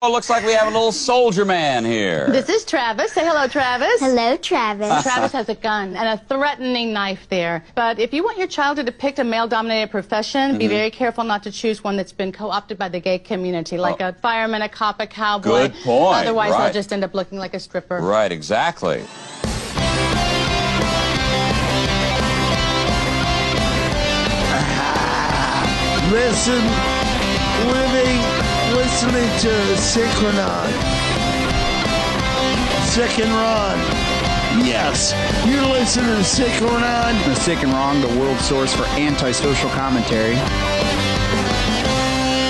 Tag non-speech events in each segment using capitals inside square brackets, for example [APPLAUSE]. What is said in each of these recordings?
Oh, looks like we have a little soldier man here. This is Travis. Say hello, Travis. Hello, Travis. [LAUGHS] Travis has a gun and a threatening knife there. But if you want your child to depict a male-dominated profession, Mm-hmm. be very careful not to choose one that's been co-opted by the gay community, like a fireman, a cop, a cowboy. Oh. Good point, Otherwise, right. they'll just end up looking like a stripper. Right, exactly. Listen, living, listening to Synchronon. Sick and Ron. Yes, you're listening to Sick and Synchronon. The Sick and Wrong, the world source for antisocial commentary.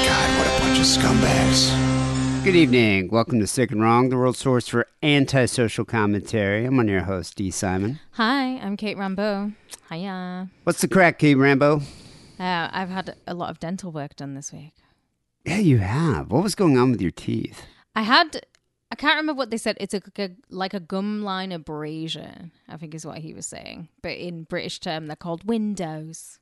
God, what a bunch of scumbags. Good evening. Welcome to Sick and Wrong, the world source for antisocial commentary. I'm on your host, Dee Simon. Hi, I'm Kate Rambeau. Hiya. What's the crack, Kate Rambo? Uh, I've had a lot of dental work done this week. Yeah, you have. What was going on with your teeth? I had, I can't remember what they said. It's a, a- like a gum line abrasion, I think is what he was saying. But in British term, they're called windows.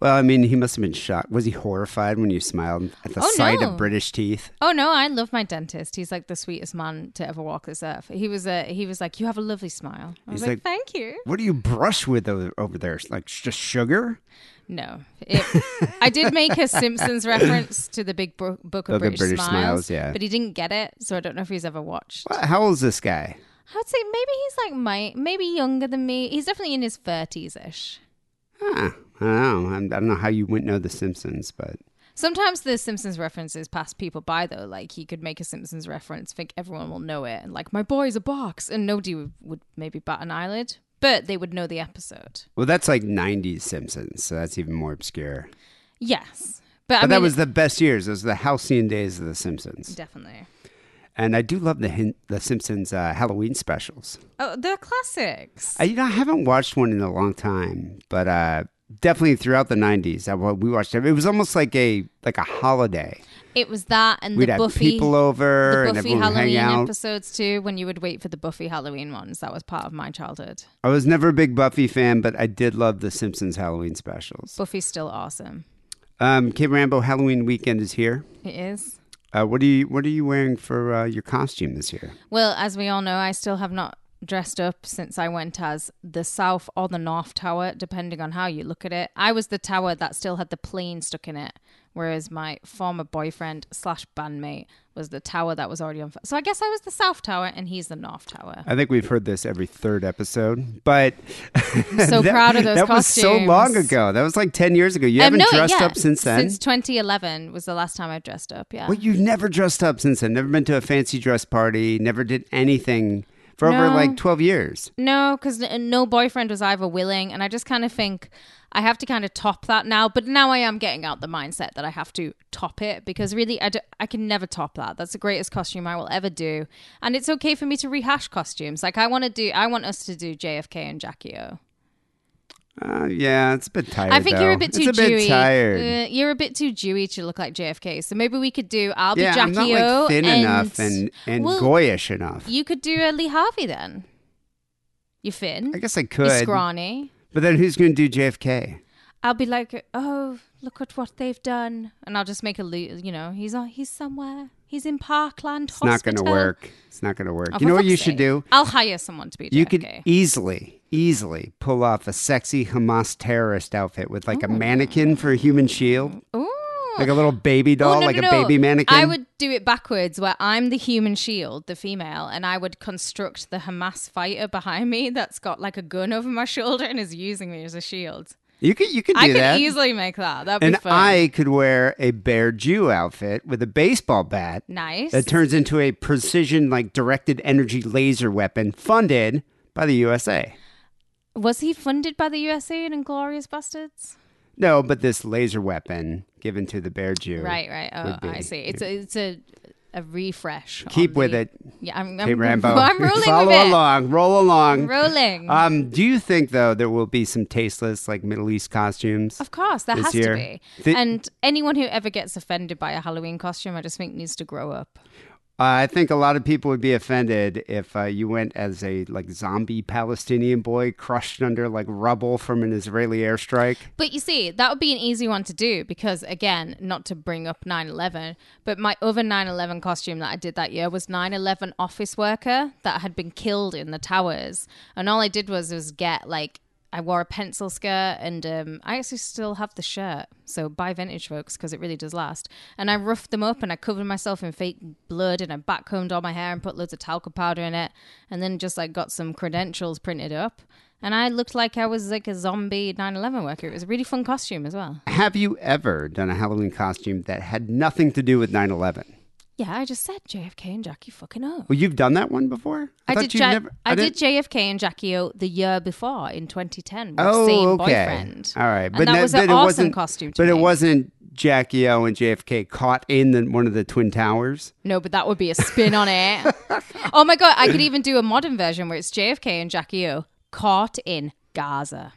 Well, I mean, he must have been shocked. Was he horrified when you smiled at the Oh, sight no. of British teeth? Oh no, I love my dentist. He's like the sweetest man to ever walk this earth. He was, a, he was like, "You have a lovely smile." I was like, like- "Thank you." What do you brush with over, over there? Like just sugar? No, it, I did make a Simpsons reference to the Big Bo- Book of Book of British, British Smiles, Smiles, yeah. but he didn't get it, so I don't know if he's ever watched. Well, How old is this guy? I would say maybe he's like my maybe younger than me. He's definitely in his thirties ish. Huh, I don't know. I'm, I don't know how you wouldn't know The Simpsons, but Sometimes the Simpsons references pass people by though. Like he could make a Simpsons reference, think everyone will know it, and like my boy's a box, and nobody would, would maybe bat an eyelid, but they would know the episode. well, that's like '90s Simpsons, so that's even more obscure. Yes, but, But I mean, that was the best years. Those were the halcyon days of The Simpsons. definitely. And I do love the hin- the Simpsons uh, Halloween specials. Oh, they're classics. I, you know, I haven't watched one in a long time, but uh, definitely throughout the '90s, I, well, we watched it. It was almost like a like a holiday. it was that and We'd the Buffy. people over the and Buffy everyone would hang Halloween out. episodes too, when you would wait for the Buffy Halloween ones. That was part of my childhood. I was never a big Buffy fan, but I did love the Simpsons Halloween specials. Buffy's still awesome. Um, Kid Rambo Halloween weekend is here. It is. Uh, what are you What are you wearing for uh, your costume this year? Well, as we all know, I still have not dressed up since I went as the South or the North Tower, depending on how you look at it. I was the tower that still had the plane stuck in it, whereas my former boyfriend slash bandmate was the tower that was already on. So I guess I was the South Tower and he's the North Tower. I think we've heard this every third episode, but I'm so [LAUGHS] proud of those that costumes. was so long ago. That was like ten years ago. You Um, haven't no, dressed yeah, up since then. Since 2011 was the last time I dressed up. Yeah. Well, you've never dressed up since then. Never been to a fancy dress party. Never did anything for over like twelve years. No, because no boyfriend was ever willing, and I just kind of think I have to kind of top that now. But now I am getting out the mindset that I have to top it because really I, do, I can never top that. That's the greatest costume I will ever do, and it's okay for me to rehash costumes. Like I want to do, I want us to do JFK and Jackie O. Uh, yeah, it's a bit tired. I think you're a bit too It's a Jewy. bit tired. Uh, you're a bit too Jewy to look like JFK. So maybe we could do I'll be Jackie I'm not O like thin and, enough and and Well, goyish enough. You could do a Lee Harvey then. You're thin. I guess I You're could. scrawny. But then who's going to do JFK? I'll be like, oh, look at what they've done, and I'll just make a, you know, he's uh, he's somewhere, he's in Parkland It's not going to work. It's not going to work. Oh, you know what you should do? I'll hire someone to be. You could easily, easily pull off a sexy Hamas terrorist outfit with like a mannequin for a human shield, Ooh. like a little baby Oh, doll, no, like no, a no. baby mannequin. I would do it backwards, where I'm the human shield, the female, and I would construct the Hamas fighter behind me that's got like a gun over my shoulder and is using me as a shield. You could, you could do I could that. easily make that. That'd be and fun. I could wear a bear Jew outfit with a baseball bat nice. that turns into a precision, like directed energy laser weapon funded by the USA. Was he funded by the USA in Inglourious Basterds? No, but this laser weapon given to the bear Jew. Right, right. Oh, be- I see. It's a, it's a, a refresh. Keep with the- it. Yeah, I'm, Hey, I'm, Rambo. [LAUGHS] I'm rolling Follow along. Roll along. Rolling. Um, do you think though there will be some tasteless like Middle East costumes? of course, there has year. to be. Thi- and anyone who ever gets offended by a Halloween costume, I just think needs to grow up. Uh, I think a lot of people would be offended if uh, you went as a like zombie Palestinian boy crushed under like rubble from an Israeli airstrike. But you see, that would be an easy one to do because, again, not to bring up 9 11, but my other 9 11 costume that I did that year was 9 11 office worker that had been killed in the towers. And all I did was, was get like, I wore a pencil skirt and um, I actually still have the shirt. So buy vintage, folks, because it really does last. And I roughed them up and I covered myself in fake blood and I backcombed all my hair and put loads of talcum powder in it. And then just like got some credentials printed up. And I looked like I was like a zombie 9 11 worker. It was a really fun costume as well. Have you ever done a Halloween costume that had nothing to do with 9 11? Yeah, I just said JFK and Jackie fucking O. Well, you've done that one before? I, thought did. you'd never- I, did didn't- JFK and Jackie O the year before in 2010. With Oh, same okay. boyfriend. All right, and that ne- was an but awesome wasn't- costume. But it wasn't Jackie O and JFK caught in the, one of the twin towers. No, but that would be a spin on it. [LAUGHS] oh my god, I could even do a modern version where it's JFK and Jackie O caught in Gaza.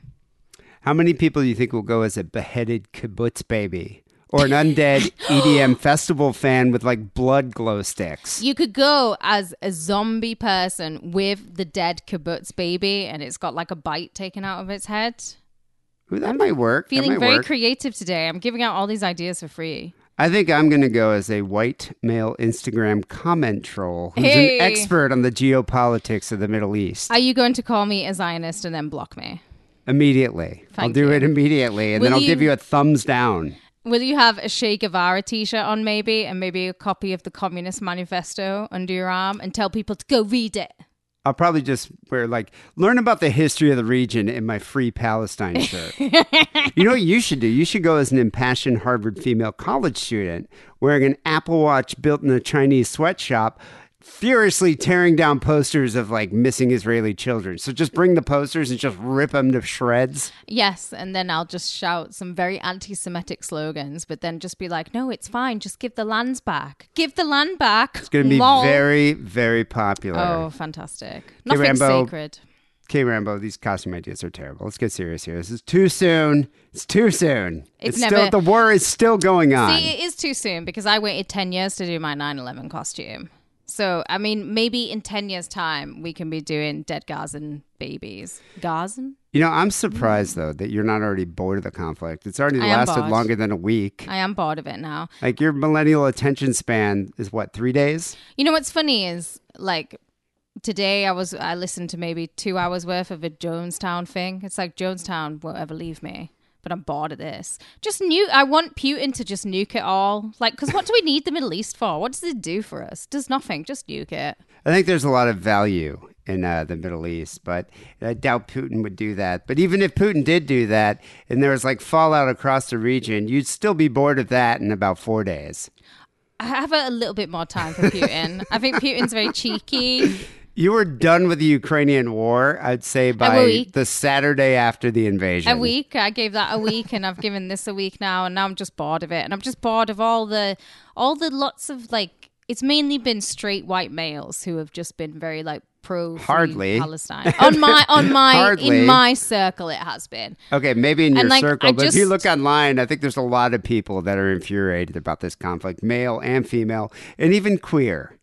How many people do you think will go as a beheaded kibbutz baby or an undead EDM festival fan with like blood glow sticks? You could go as a zombie person with the dead kibbutz baby, and it's got like a bite taken out of its head. Ooh, that might work. Feeling might very work. creative today. I'm giving out all these ideas for free. I think I'm going to go as a white male Instagram comment troll who's Hey. an expert on the geopolitics of the Middle East. Are you going to call me a Zionist and then block me? immediately. I'll do you. it immediately and then I'll give you- you a thumbs down. Will you have a Che Guevara t-shirt on maybe and maybe a copy of the Communist Manifesto under your arm and tell people to go read it? I'll probably just wear like learn about the history of the region in my free Palestine shirt. [LAUGHS] you know what you should do? You should go as an impassioned Harvard female college student wearing an Apple Watch built in a Chinese sweatshop, furiously tearing down posters of like missing Israeli children. So just bring the posters and just rip them to shreds. Yes, and then I'll just shout some very anti-Semitic slogans, but then just be like, "No, it's fine. Just give the lands back. Give the land back." It's going to be very, very popular. Oh, fantastic! Nothing Rambo. sacred. Okay, Rambo, these costume ideas are terrible. Let's get serious here. This is too soon. It's too soon. It's still never- the war is still going on. See, it is too soon because I waited 10 years to do my 9 11 costume. So, I mean, maybe in 10 years' time, we can be doing dead Gazan babies. Gazan? You know, I'm surprised though that you're not already bored of the conflict. It's already I am lasted bored. longer than a week. I am bored of it now. Like your millennial attention span is what, three days? You know what's funny is like today I was I listened to maybe two hours worth of a Jonestown thing. It's like Jonestown won't ever leave me. But I'm bored of this. Just nuke. I want Putin to just nuke it all. Like, because what do we need the Middle East for? What does it do for us? Does nothing. Just nuke it. I think there's a lot of value in uh, the Middle East, but I doubt Putin would do that. But even if Putin did do that and there was like fallout across the region, you'd still be bored of that in about four days. I have a little bit more time for Putin. I think Putin's very cheeky. [LAUGHS] You were done with the Ukrainian war, I'd say, by the Saturday after the invasion. A week. I gave that a week, and I've given this a week now, and now I'm just bored of it. And I'm just bored of all the, all the lots of like. It's mainly been straight white males who have just been very like pro Hardly. Palestine on my on my [LAUGHS] Hardly. in my circle. It has been. Okay, maybe in your And, like, circle, I but if you look online, I think there's a lot of people that are infuriated about this conflict, male and female, and even queer.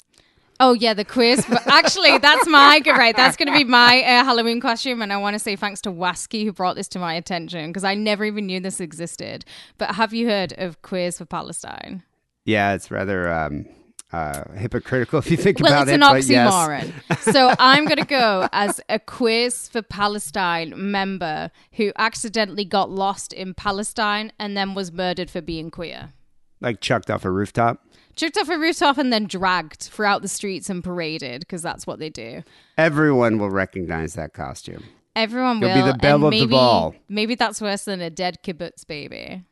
Oh yeah, the quiz. But actually, that's my right. That's going to be my uh, Halloween costume, and I want to say thanks to Wasky who brought this to my attention because I never even knew this existed. But have you heard of Queers for Palestine? Yeah, it's rather um, uh, hypocritical if you think Well, about it's it. an but yes. oxymoron. [LAUGHS] so I'm going to go as a Queers for Palestine member who accidentally got lost in Palestine and then was murdered for being queer. Like chucked off a rooftop. Chucked off a rooftop and then dragged throughout the streets and paraded because that's what they do. Everyone will recognize that costume. Everyone You'll will. be the belle of the maybe, ball. Maybe that's worse than a dead kibbutz baby.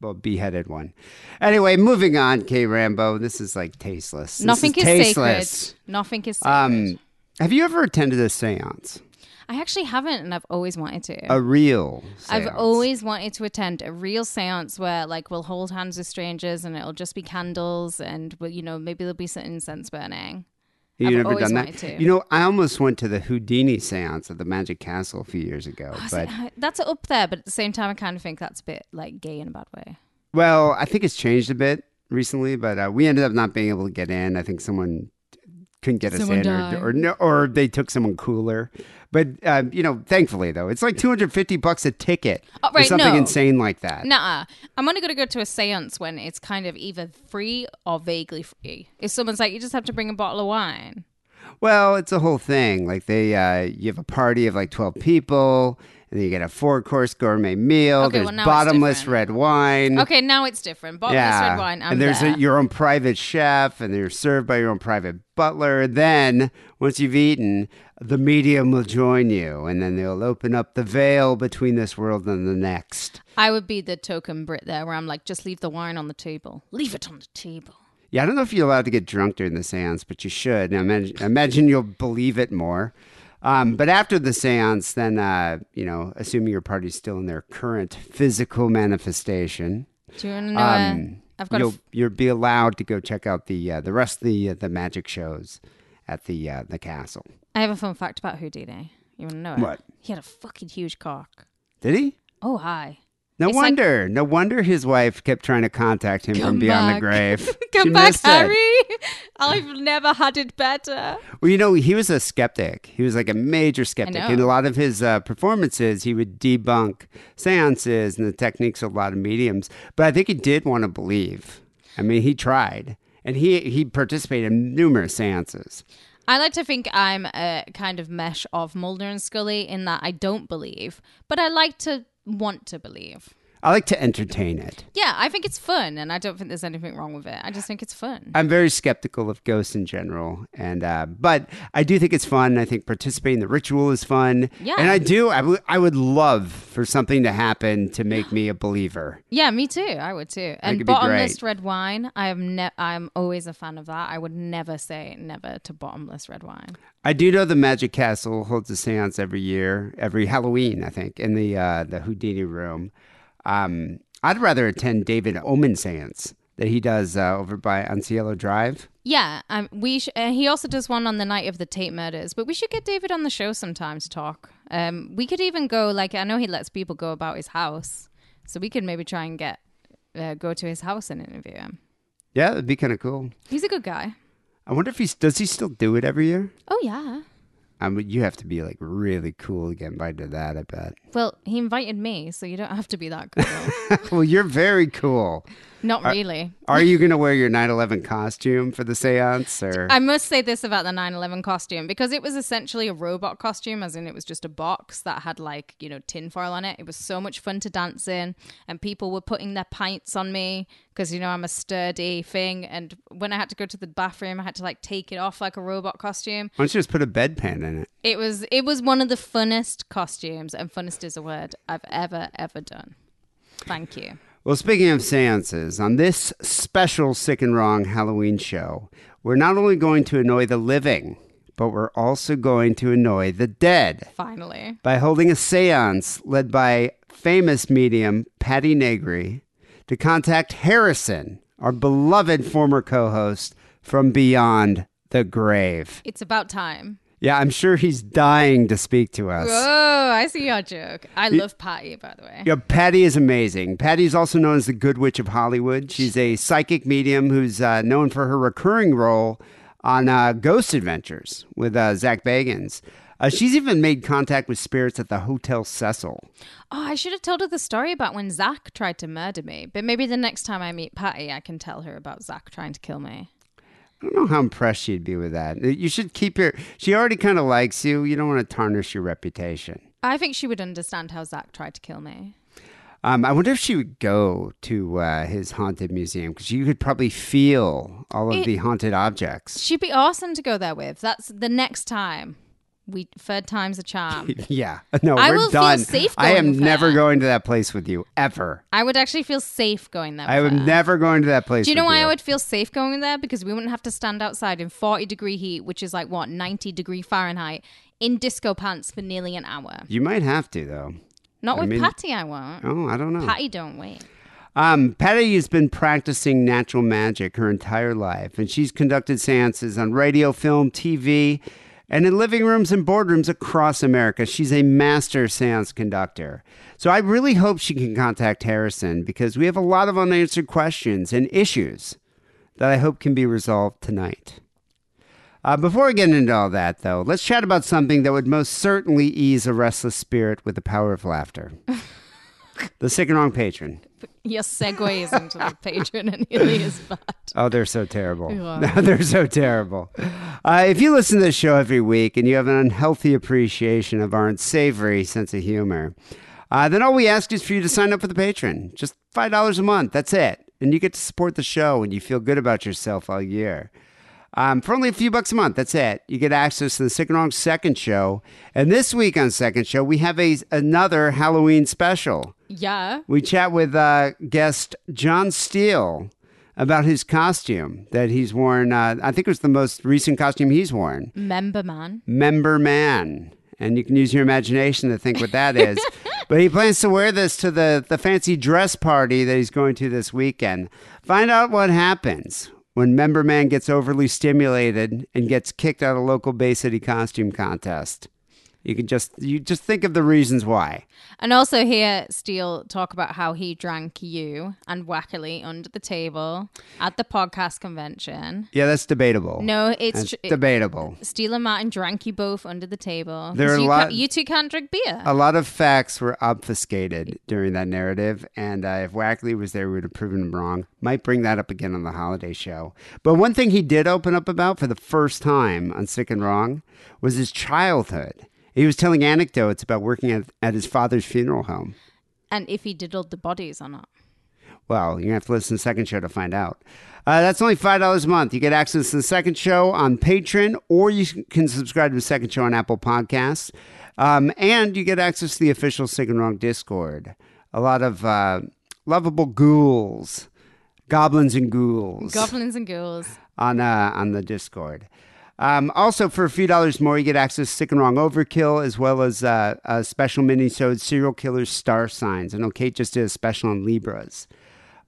Well, beheaded one. Anyway, moving on, K Rambo. This is like tasteless. This Nothing is, tasteless. sacred. Nothing is sacred. Um, have you ever attended a seance? I actually haven't, and I've always wanted to. A real I've always wanted to attend a real seance where, like, we'll hold hands with strangers and it'll just be candles and, well, you know, maybe there'll be some incense burning. You've I've never done that? to. You know, I almost went to the Houdini seance at the Magic Castle a few years ago. I but say, that's up there, but at the same time, I kind of think that's a bit, like, gay in a bad way. well, I think it's changed a bit. recently, but uh, we ended up not being able to get in. I think someone couldn't get Someone us in, died. or, or no, or they took someone cooler. But uh, you know, thankfully though, it's like two hundred fifty bucks a ticket Oh, or something no. insane like that. Nah, I'm only gonna go to a séance when it's kind of either free or vaguely free. If someone's like, you just have to bring a bottle of wine. Well, it's a whole thing. Like they, uh, you have a party of like twelve people, you get a four course gourmet meal. Okay, There's well, bottomless red wine. Okay, now it's different. Bottomless red wine. I'm and there's there. A, your own private chef, and you're served by your own private butler. Then, once you've eaten, the medium will join you, and then they'll open up the veil between this world and the next. I would be the token Brit there, where I'm like, just leave the wine on the table. Leave it on the table. Yeah, I don't know if you're allowed to get drunk during the seance, but you should. Now, imagine, imagine you'll believe it more. Um, but after the seance, then, uh, you know, assuming your party's still in their current physical manifestation, Do you know? um, I've got. You'll, f- you'll be allowed to go check out the uh, the rest of the uh, the magic shows at the uh, the castle. I have a fun fact about Houdini. You want to know it? What? He had a fucking huge cock. Did he? Oh hi. No It's like- wonder. no wonder his wife kept trying to contact him from beyond back. the grave. [LAUGHS] Come She back, missed it. Harry. [LAUGHS] I've never had it better. Well, you know, he was a skeptic. He was like a major skeptic. In a lot of his uh, performances, he would debunk seances and the techniques of a lot of mediums. But I think he did want to believe. I mean, he tried. And he, he participated in numerous seances. I like to think I'm a kind of mesh of Mulder and Scully in that I don't believe, but I like to want to believe. I like to entertain it. Yeah, I think it's fun, and I don't think there's anything wrong with it. I just think it's fun. I'm very skeptical of ghosts in general, and uh, but I do think it's fun. I think participating in the ritual is fun. Yeah. and I do. I would. I would love for something to happen to make me a believer. Yeah, me too. I would too. And bottomless red wine, I am ne- I'm always a fan of that. I would never say never to bottomless red wine. I do know the Magic Castle holds a séance every year, every Halloween, I think, in the uh, the Houdini room. Um, I'd rather attend David Omen séance that he does uh, over by Ancielo Drive. Yeah, um, we sh- uh, he also does one on the night of the Tate murders, but we should get David on the show sometime to talk. Um, we could even go like I know he lets people go about his house, so we could maybe try and get uh, go to his house and interview him. Yeah, that'd be kind of cool. He's a good guy. I wonder if he's does he still do it every year? Oh yeah. You have to be like really cool to get invited to that. I bet. Well, he invited me, so you don't have to be that cool. [LAUGHS] well, you're very cool. Not really. Are you going to wear your 9/11 costume for the séance, or I must say this about the 9/11 costume because it was essentially a robot costume, as in it was just a box that had like you know tinfoil on it. It was so much fun to dance in, and people were putting their pints on me because you know I'm a sturdy thing. And when I had to go to the bathroom, I had to like take it off like a robot costume. why don't you just put a bedpan in it? It was it was one of the funnest costumes, and funnest is a word I've ever ever done. Thank you. Well, speaking of seances, on this special Sick and Wrong Halloween show, we're not only going to annoy the living, but we're also going to annoy the dead Finally. by holding a seance led by famous medium Patty Negri to contact Harrison, our beloved former co host from beyond the grave. It's about time. Yeah, I'm sure he's dying to speak to us. Oh, I see your joke. I love Patty, by the way. Yeah, Patty is amazing. Patty is also known as the Good Witch of Hollywood. She's a psychic medium who's uh, known for her recurring role on uh, Ghost Adventures with uh, Zak Bagans. Uh, she's even made contact with spirits at the Hotel Cecil. Oh, I should have told her the story about when Zak tried to murder me. But maybe the next time I meet Patty, I can tell her about Zak trying to kill me. I don't know how impressed she'd be with that. You should keep your. She already kind of likes you. You don't want to tarnish your reputation. I think she would understand how Zak tried to kill me. Um, I wonder if she would go to uh, his haunted museum because you could probably feel all of It- the haunted objects. She'd be awesome to go there with. That's the next time. We third time's a charm. [LAUGHS] Yeah, no, I we're will feel done. safe I am with never going to that place with you ever. I would actually feel safe going there. I am her. never going to that place. Do you know why I would feel safe going there? Because we wouldn't have to stand outside in 40 degree heat, which is like what, 90 degree Fahrenheit, in disco pants for nearly an hour. You might have to though. Not I with mean- Patty, I won't. Oh, I don't know. Patty don't wait. Um, Patty has been practicing natural magic her entire life, and she's conducted seances on radio, film, TV, And in living rooms and boardrooms across America, she's a master seance conductor. So I really hope she can contact Harrison because we have a lot of unanswered questions and issues that I hope can be resolved tonight. Uh, before we get into all that, though, let's chat about something that would most certainly ease a restless spirit with the power of laughter. [LAUGHS] the sick and wrong Patreon. Your segues into the Patreon and is bad. Oh, they're so terrible. [LAUGHS] they're so terrible. Uh, if you listen to this show every week and you have an unhealthy appreciation of our unsavory sense of humor, uh, then all we ask is for you to sign up for the Patreon. Just $5 a month. That's it. And you get to support the show and you feel good about yourself all year. Um, for only a few bucks a month, that's it. You get access to the Sick and Wrong Second Show. And this week on Second Show, we have a, another Halloween special. Yeah. We chat with uh, guest John Steele about his costume that he's worn. Uh, I think it was the most recent costume he's worn. Member man. Member Man. And you can use your imagination to think what that is. [LAUGHS] but he plans to wear this to the, the fancy dress party that he's going to this weekend. Find out what happens when Member Man gets overly stimulated and gets kicked out of local Bay City costume contest. You can just you just think of the reasons why. And also hear Steele talk about how he drank you and Wackley under the table at the podcast convention. Yeah, that's debatable. No, it's That's tr- debatable. Steele and Martin drank you both under the table. There are a you, lot- ca- you two can't drink beer. A lot of facts were obfuscated during that narrative, and uh, if Wackley was there, we would have proven him wrong. Might bring that up again on the holiday show. But one thing he did open up about for the first time on Sick and Wrong was his childhood. He was telling anecdotes about working at, at his father's funeral home. and if he diddled the bodies or not. Well, to have to listen to the second show to find out. Uh, that's only $5 a month. You get access to the second show on Patreon, or you can subscribe to the second show on Apple Podcasts. Um, and you get access to the official Sick and Wrong Discord. A lot of uh, lovable ghouls, goblins and ghouls Goblins and ghouls. on, uh, on the Discord. Um, also, for a few dollars more, you get access to Sick and Wrong Overkill, as well as uh, a special mini-sode Serial Killers Star Signs. I know Kate just did a special on Libras.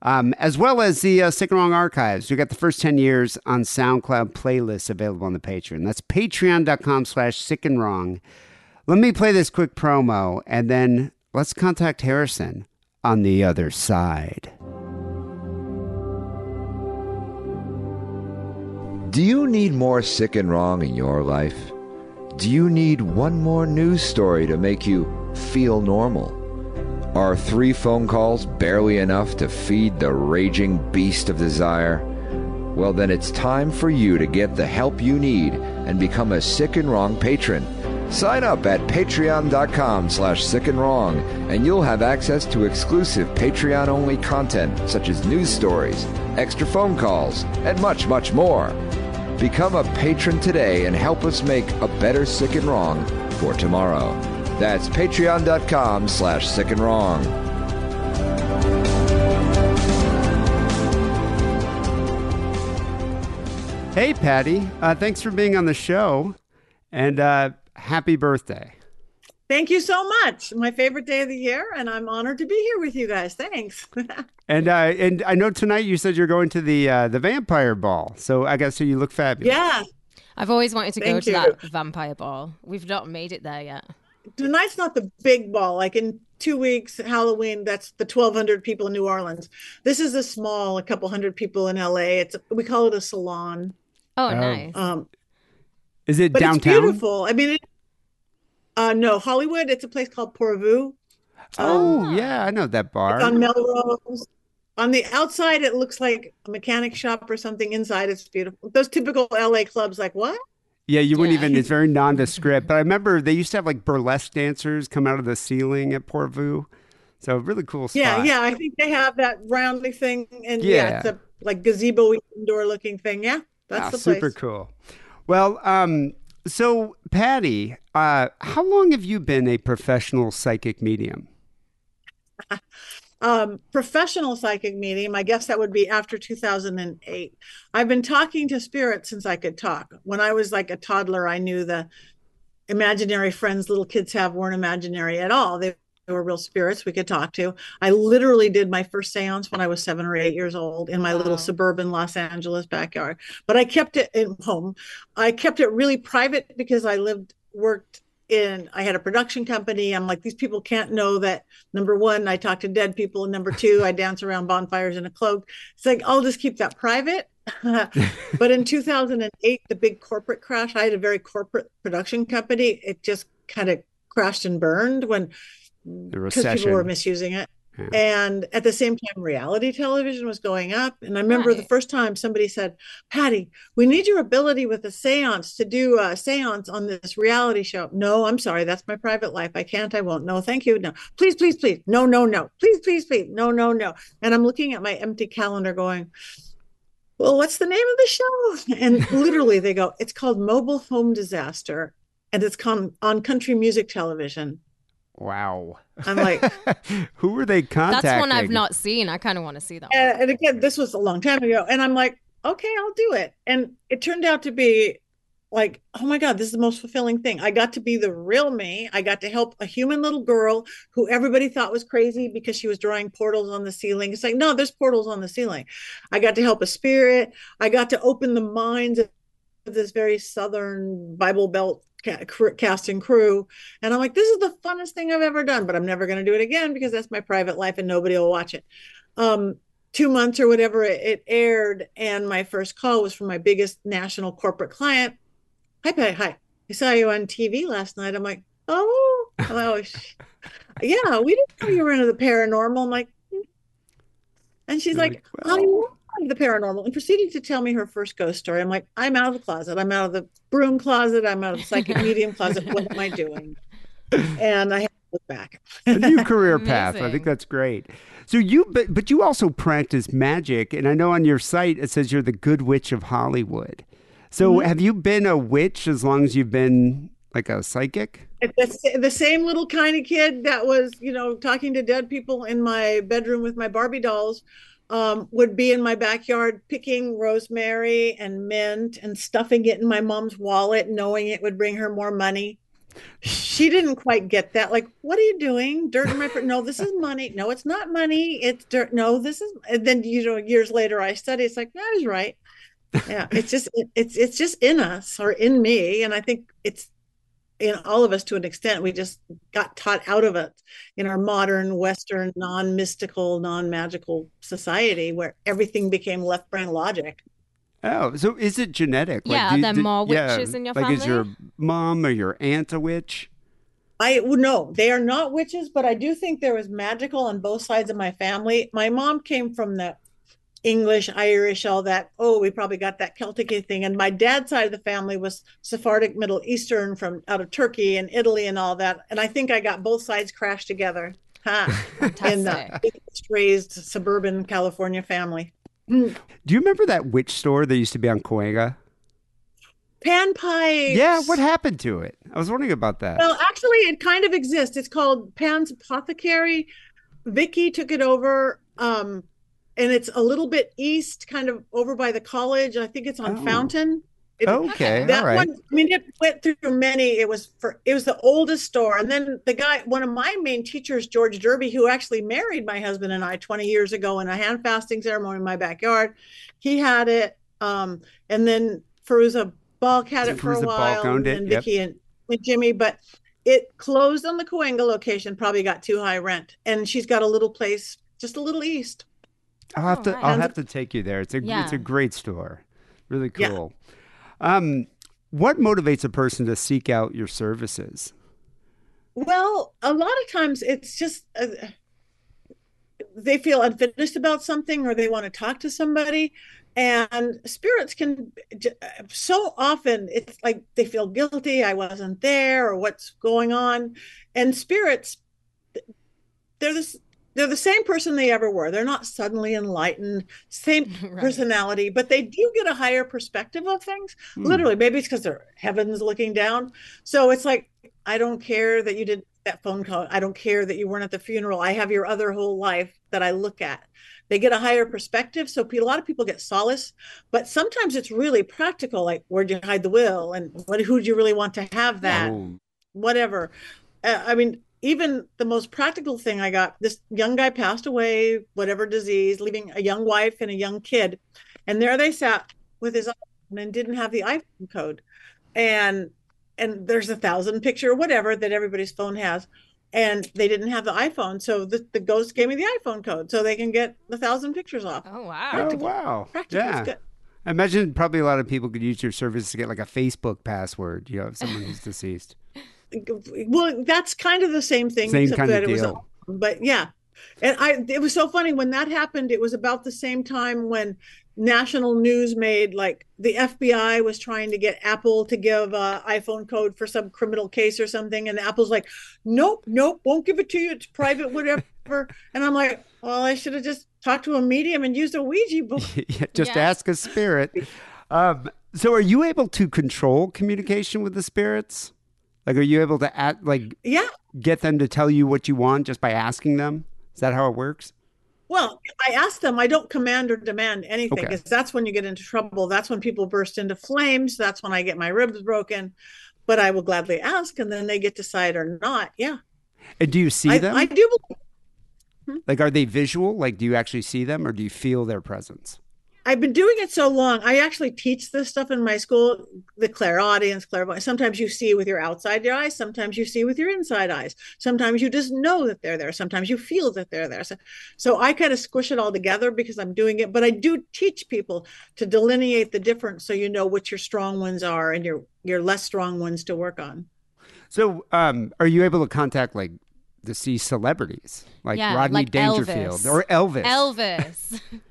Um, as well as the uh, Sick and Wrong Archives. You got the first 10 years on SoundCloud playlists available on the Patreon. That's patreon.com slash sick and wrong. Let me play this quick promo, and then let's contact Harrison on the other side. Do you need more sick and wrong in your life? Do you need one more news story to make you feel normal? Are three phone calls barely enough to feed the raging beast of desire? Well, then it's time for you to get the help you need and become a sick and wrong patron. Sign up at patreon.com slash sick and wrong, and you'll have access to exclusive Patreon only content such as news stories, extra phone calls, and much, much more. Become a patron today and help us make a better sick and wrong for tomorrow. That's patreon.com slash sick and wrong. Hey, Patty. Uh, thanks for being on the show, and uh, happy birthday. Thank you so much. My favorite day of the year, and I'm honored to be here with you guys. Thanks. [LAUGHS] And uh, and I know tonight you said you're going to the uh, the vampire ball, so I guess so you look fabulous. yeah, I've always wanted to go Thank to you. that vampire ball. We've not made it there yet. tonight's not the big ball. Like in two weeks, Halloween, that's the 1,200 people in New Orleans. This is a small, a couple hundred people in LA. It's we call it a salon. Oh, nice. Um, Is it but downtown? it's beautiful. I mean, it, uh, no, Hollywood. It's a place called Pour Vous. Oh yeah, I know that bar. It's on Melrose. On the outside, it looks like a mechanic shop or something. Inside, it's beautiful. Those typical LA clubs, like what? Yeah, you wouldn't Yeah. even. It's very nondescript. But I remember they used to have like burlesque dancers come out of the ceiling at Pour Vous. So really cool spot. Yeah, yeah. I think they have that roundly thing, and Yeah. yeah, it's a like gazebo indoor looking thing. Yeah, that's the place. super cool. Well, um, so Patty, uh, how long have you been a professional psychic medium? [LAUGHS] Um, professional psychic medium. I guess that would be after 2008. I've been talking to spirits since I could talk. When I was like a toddler, I knew the imaginary friends little kids have weren't imaginary at all. They were real spirits we could talk to. I literally did my first seance when I was seven or eight years old in my Wow. little suburban Los Angeles backyard. But I kept it in home. I kept it really private because I lived, worked in, I had a production company. I'm like, these people can't know that number one, I talk to dead people. And number two, I dance around bonfires in a cloak. It's like, I'll just keep that private. [LAUGHS] but in 2008, the big corporate crash, I had a very corporate production company. It just kind of crashed and burned when Mm. because people were misusing it. Yeah. And at the same time, reality television was going up. And I remember the first time somebody said, Patty, we need your ability with a seance to do a seance on this reality show. No, I'm sorry. That's my private life. I can't. I won't. No, thank you. No, please, please, please. No, no, no. Please, please, please. No, no, no. And I'm looking at my empty calendar going, well, what's the name of the show? [LAUGHS] And literally they go, it's called Mobile Home Disaster. And it's con- on country music television. Wow. I'm like, [LAUGHS] Who were they contacting? That's one I've not seen. I kind of want to see that. one. and, and again, this was a long time ago. And I'm like, okay, I'll do it. And it turned out to be like, oh my God, this is the most fulfilling thing. I got to be the real me. I got to help a human little girl who everybody thought was crazy because she was drawing portals on the ceiling. It's like, no, there's portals on the ceiling. I got to help a spirit. I got to open the minds of this very Southern Bible Belt ca- cr- cast and crew. And I'm like, this is the funnest thing I've ever done, but I'm never going to do it again because that's my private life and nobody will watch it. Um, two months or whatever it, it aired, and my first call was from my biggest national corporate client. Hi, Patty. Hi. I saw you on TV last night. I'm like, oh, [LAUGHS] oh, sh- yeah. We didn't know you were into the paranormal. I'm like, "Hmm." and she's You're like, like, I well- love the paranormal, and proceeded to tell me her first ghost story. I'm like, I'm out of the closet. I'm out of the broom closet. I'm out of the psychic [LAUGHS] medium closet. What am I doing? And I had to look back. a new career [LAUGHS] path. I think that's great. So you, but but you also practice magic, and I know on your site it says you're the Good Witch of Hollywood. So Mm-hmm. have you been a witch as long as you've been like a psychic? the, the same little kind of kid that was, you know, talking to dead people in my bedroom with my Barbie dolls um, would be in my backyard picking rosemary and mint and stuffing it in my mom's wallet, knowing it would bring her more money. She didn't quite get that. Like, what are you doing? Dirt in my fr- no, this is money. No, it's not money. It's dirt. No, this is. And then you know, years later, I study. It's like, I was right. Yeah, it's just it, it's it's just in us or in me, and I think it's in all of us to an extent. We just got taught out of it in our modern, Western, non-mystical, non-magical society where everything became left brain logic. Oh, so is it genetic? Yeah, do- there are do- more witches in your like is your mom or your aunt a witch? I no, they are not witches, but I do think there was magical on both sides of my family. My mom came from the English, Irish, all that. Oh, we probably got that Celtic thing. And my dad's side of the family was Sephardic, Middle Eastern, from out of Turkey and Italy and all that. And I think I got both sides crashed together. Ha! [LAUGHS] in the Fantastic. raised suburban California family. Do you remember that witch store that used to be on Cahuenga? Pan pipes. Yeah, what happened to it? I was wondering about that. Well, actually, it kind of exists. It's called Pan's Apothecary. Vicky took it over, um, and it's a little bit east, kind of over by the college. I think it's on Oh. Fountain. It- okay, that all right. one, I mean, it went through many. It was for it was the oldest store, and then the guy, one of my main teachers, George Derby, who actually married my husband and I 20 years ago in a hand fasting ceremony in my backyard. He had it, um, and then Fairuza Balk had it for Fairuza a Balk while, owned it, and yep. Vicky and, and Jimmy, but it closed on the Cahuenga location. Probably got too high rent, and she's got a little place just a little east. I'll have to. Alright. I'll have to take you there. It's a. It's a great store. Really Yeah. cool. Um, what motivates a person to seek out your services? Well, a lot of times it's just uh, they feel unfinished about something or they want to talk to somebody. And spirits can so often it's like they feel guilty, I wasn't there, or what's going on. And spirits, they're this they're the same person they ever were. They're not suddenly enlightened, same [LAUGHS] Right. personality, but they do get a higher perspective of things. Hmm. Literally, maybe it's because their heavens looking down. So it's like, I don't care that you did that phone call. I don't care that you weren't at the funeral. I have your other whole life that I look at. They get a higher perspective. So a lot of people get solace, but sometimes it's really practical. Like, where'd you hide the will? And what, who'd you really want to have that? Oh, Whatever. Uh, I mean, even the most practical thing I got this young guy passed away, whatever disease, leaving a young wife and a young kid. And there they sat with his iPhone and didn't have the iPhone code. And and there's a thousand picture or whatever that everybody's phone has. And they didn't have the iPhone. So the, the ghost gave me the iPhone code so they can get the thousand pictures off. Oh wow. Oh wow! Practical Yeah. good. I imagine probably a lot of people could use your service to get like a Facebook password. You know, if someone who's deceased. [LAUGHS] well that's kind of the same thing Same except kind of that it was deal. but yeah and i it was so funny when that happened it was about the same time when national news made like the fbi was trying to get apple to give a iphone code for some criminal case or something and apple's like nope nope won't give it to you it's private whatever [LAUGHS] and i'm like well i should have just talked to a medium and used a ouija board [LAUGHS] Yeah, Just Yeah. ask a spirit. Um, so, are you able to control communication with the spirits? Like, are you able to act, like yeah get them to tell you what you want just by asking them? Is that how it works? Well, I ask them, I don't command or demand anything Okay. because that's when you get into trouble. That's when people burst into flames. That's when I get my ribs broken. But I will gladly ask and then they get to decide or not. Yeah. And do you see I, them? I do believe Like, are they visual? Like, do you actually see them or do you feel their presence? I've been doing it so long. I actually teach this stuff in my school, the clairaudience, clairvoyance. Sometimes you see with your outside your eyes, sometimes you see with your inside eyes. Sometimes you just know that they're there. Sometimes you feel that they're there. So, so I kind of squish it all together because I'm doing it. But I do teach people to delineate the difference so you know what your strong ones are and your your less strong ones to work on. So, um, are you able to contact like to see celebrities like Yeah, Rodney like Dangerfield Elvis. or Elvis? Elvis. [LAUGHS]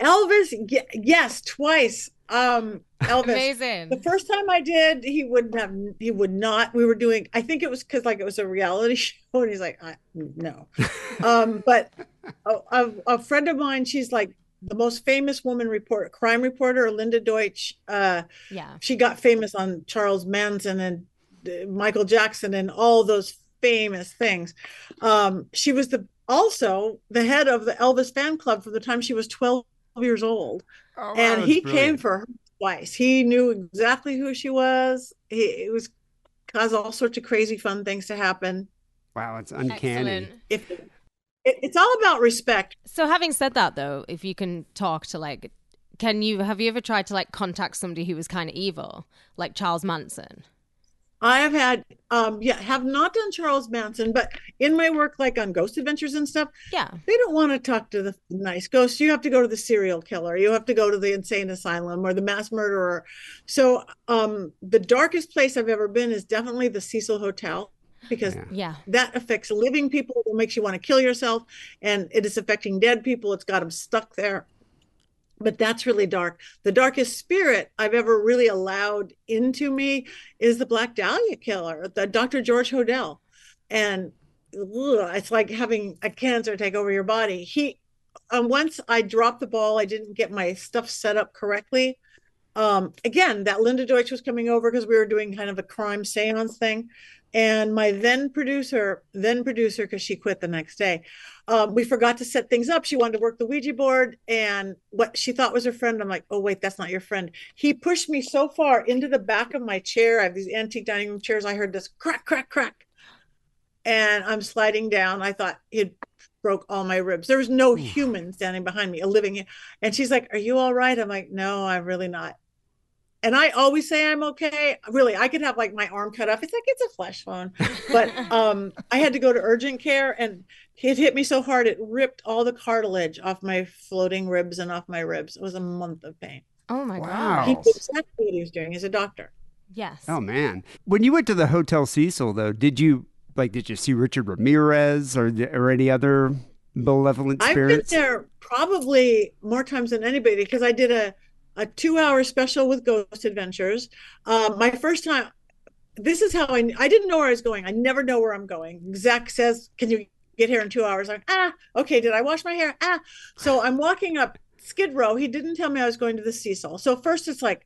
Elvis, yes, twice. Um, Elvis. Amazing. The first time I did, he wouldn't have. He would not. We were doing. I think it was because like it was a reality [LAUGHS] show, and he's like, I, no. [LAUGHS] um, but a, a, a friend of mine, she's like the most famous woman report, crime reporter, Linda Deutsch. Uh, yeah. she got famous on Charles Manson and uh, Michael Jackson and all those famous things. Um, she was the also the head of the Elvis fan club from the time she was 12 years old Oh, wow, and that's he came for her twice. He knew exactly who she was. He it was caused all sorts of crazy fun things to happen. Wow, it's uncanny. If it, it's all about respect. So having said that though, if you can talk to like can you have you ever tried to like contact somebody who was kind of evil, like Charles Manson? I have had um yeah, have not done Charles Manson, but in my work like on ghost adventures and stuff, Yeah. they don't want to talk to the nice ghosts. You have to go to the serial killer. You have to go to the insane asylum or the mass murderer. So um the darkest place I've ever been is definitely the Cecil Hotel because Yeah. Yeah. that affects living people it makes you want to kill yourself and it is affecting dead people it's got them stuck there but that's really dark. The darkest spirit i've ever really allowed into me is the black dahlia killer the dr george hodel. And ugh, it's like having a cancer take over your body. He um, once i dropped the ball i didn't get my stuff set up correctly. Um, again that linda deutsch was coming over because we were doing kind of a crime seance thing and my then producer then producer because she quit the next day um, we forgot to set things up. She wanted to work the ouija board and what she thought was her friend. I'm like oh wait that's not your friend. He pushed me so far into the back of my chair. I have these antique dining room chairs. I heard this crack crack crack. And i'm sliding down. I thought it broke all my ribs. There was no human standing behind me a living and she's like are you all right? I'm like no i'm really not and I always say I'm okay. Really, I could have like my arm cut off. It's like it's a flesh wound, but [LAUGHS] um, I had to go to urgent care, and it hit me so hard it ripped all the cartilage off my floating ribs and off my ribs. It was a month of pain. Oh my Wow. He god. knew exactly what he was doing. He's a doctor. Yes. Oh man, when you went to the Hotel Cecil though, did you like did you see Richard Ramirez or or any other malevolent I've been there probably more times than anybody because I did a a two hour special with Ghost Adventures. Um, my first time. This is how I I didn't know where I was going. I never know where I'm going. Zak says, "Can you get here in two hours?" I'm like, ah okay. Did I wash my hair? Ah. So I'm walking up Skid Row. He didn't tell me I was going to the Cecil. So first it's like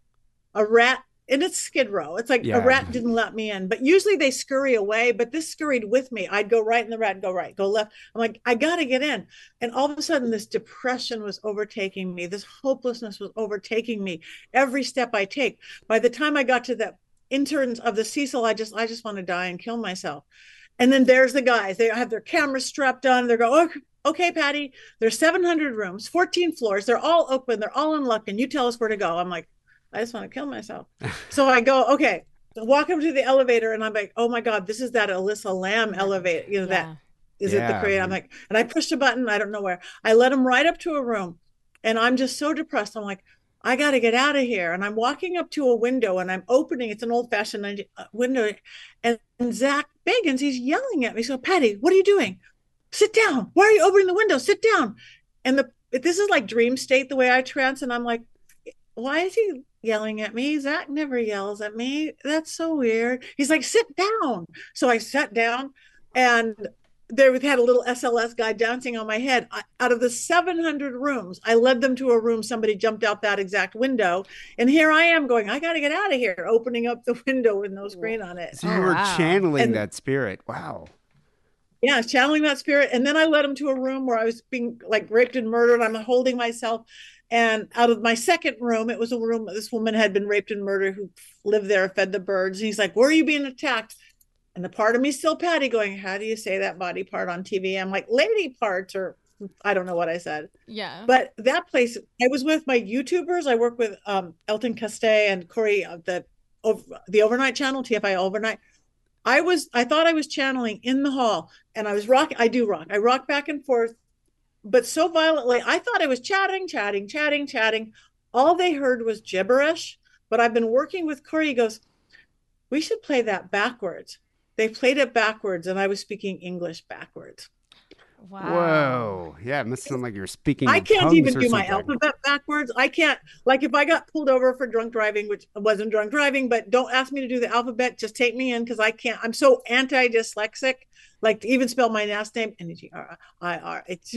a rat and it's Skid Row. It's like Yeah. a rat didn't let me in, but usually they scurry away. But this scurried with me. I'd go right and the rat go right, go left. I'm like, I got to get in. And all of a sudden, this depression was overtaking me. This hopelessness was overtaking me every step I take. By the time I got to the interns of the Cecil, I just, I just want to die and kill myself. And then there's the guys. They have their cameras strapped on. They're going, okay, okay, Patty, there's 700 rooms, 14 floors. They're all open. They're all in luck. And you tell us where to go. I'm like, I just want to kill myself. [LAUGHS] so I go, okay, walk up to the elevator. And I'm like, oh my God, this is that Elisa Lam elevator. You know, Yeah. that is it the Yeah. Korean? I'm like, and I pushed a button. I don't know where. I let him right up to a room. And I'm just so depressed. I'm like, I got to get out of here. And I'm walking up to a window and I'm opening. It's an old fashioned uh, window. And, and Zak Bagans, he's yelling at me. So, Patty, what are you doing? Sit down. Why are you opening the window? Sit down. And the this is like dream state the way I trance. And I'm like, why is he yelling at me? Zak never yells at me. That's so weird. He's like, sit down. So I sat down and there we had a little SLS guy dancing on my head. I, out of the 700 rooms, I led them to a room. Somebody jumped out that exact window. And here I am going, I got to get out of here, opening up the [LAUGHS] window with no screen on it. So you Oh, were wow. channeling And- that spirit. Wow. Yeah, channeling that spirit. And then I led him to a room where I was being like raped and murdered. I'm holding myself. And out of my second room, it was a room this woman had been raped and murdered who lived there, fed the birds. And he's like, Where are you being attacked? And the part of me still Patty going, How do you say that body part on TV? I'm like, lady parts, or I don't know what I said. Yeah. But that place, I was with my YouTubers. I work with um, Elton Castee and Corey of the of the Overnight Channel, TFIL Overnight. I was, I thought I was channeling in the hall, and I was rock. I do rock. I rock back and forth, but so violently. I thought I was chatting, chatting, chatting, chatting. All they heard was gibberish. But I've been working with Corey. He goes, "We should play that backwards." They played it backwards, and I was speaking English backwards. wow. Whoa. Yeah, it must sound like you're speaking. I can't even or do my something. alphabet backwards. I can't like if I got pulled over for drunk driving, which wasn't drunk driving, but don't ask me to do the alphabet. Just take me in because I can't. I'm so anti-dyslexic. Like to even spell my last name N G R I R. It's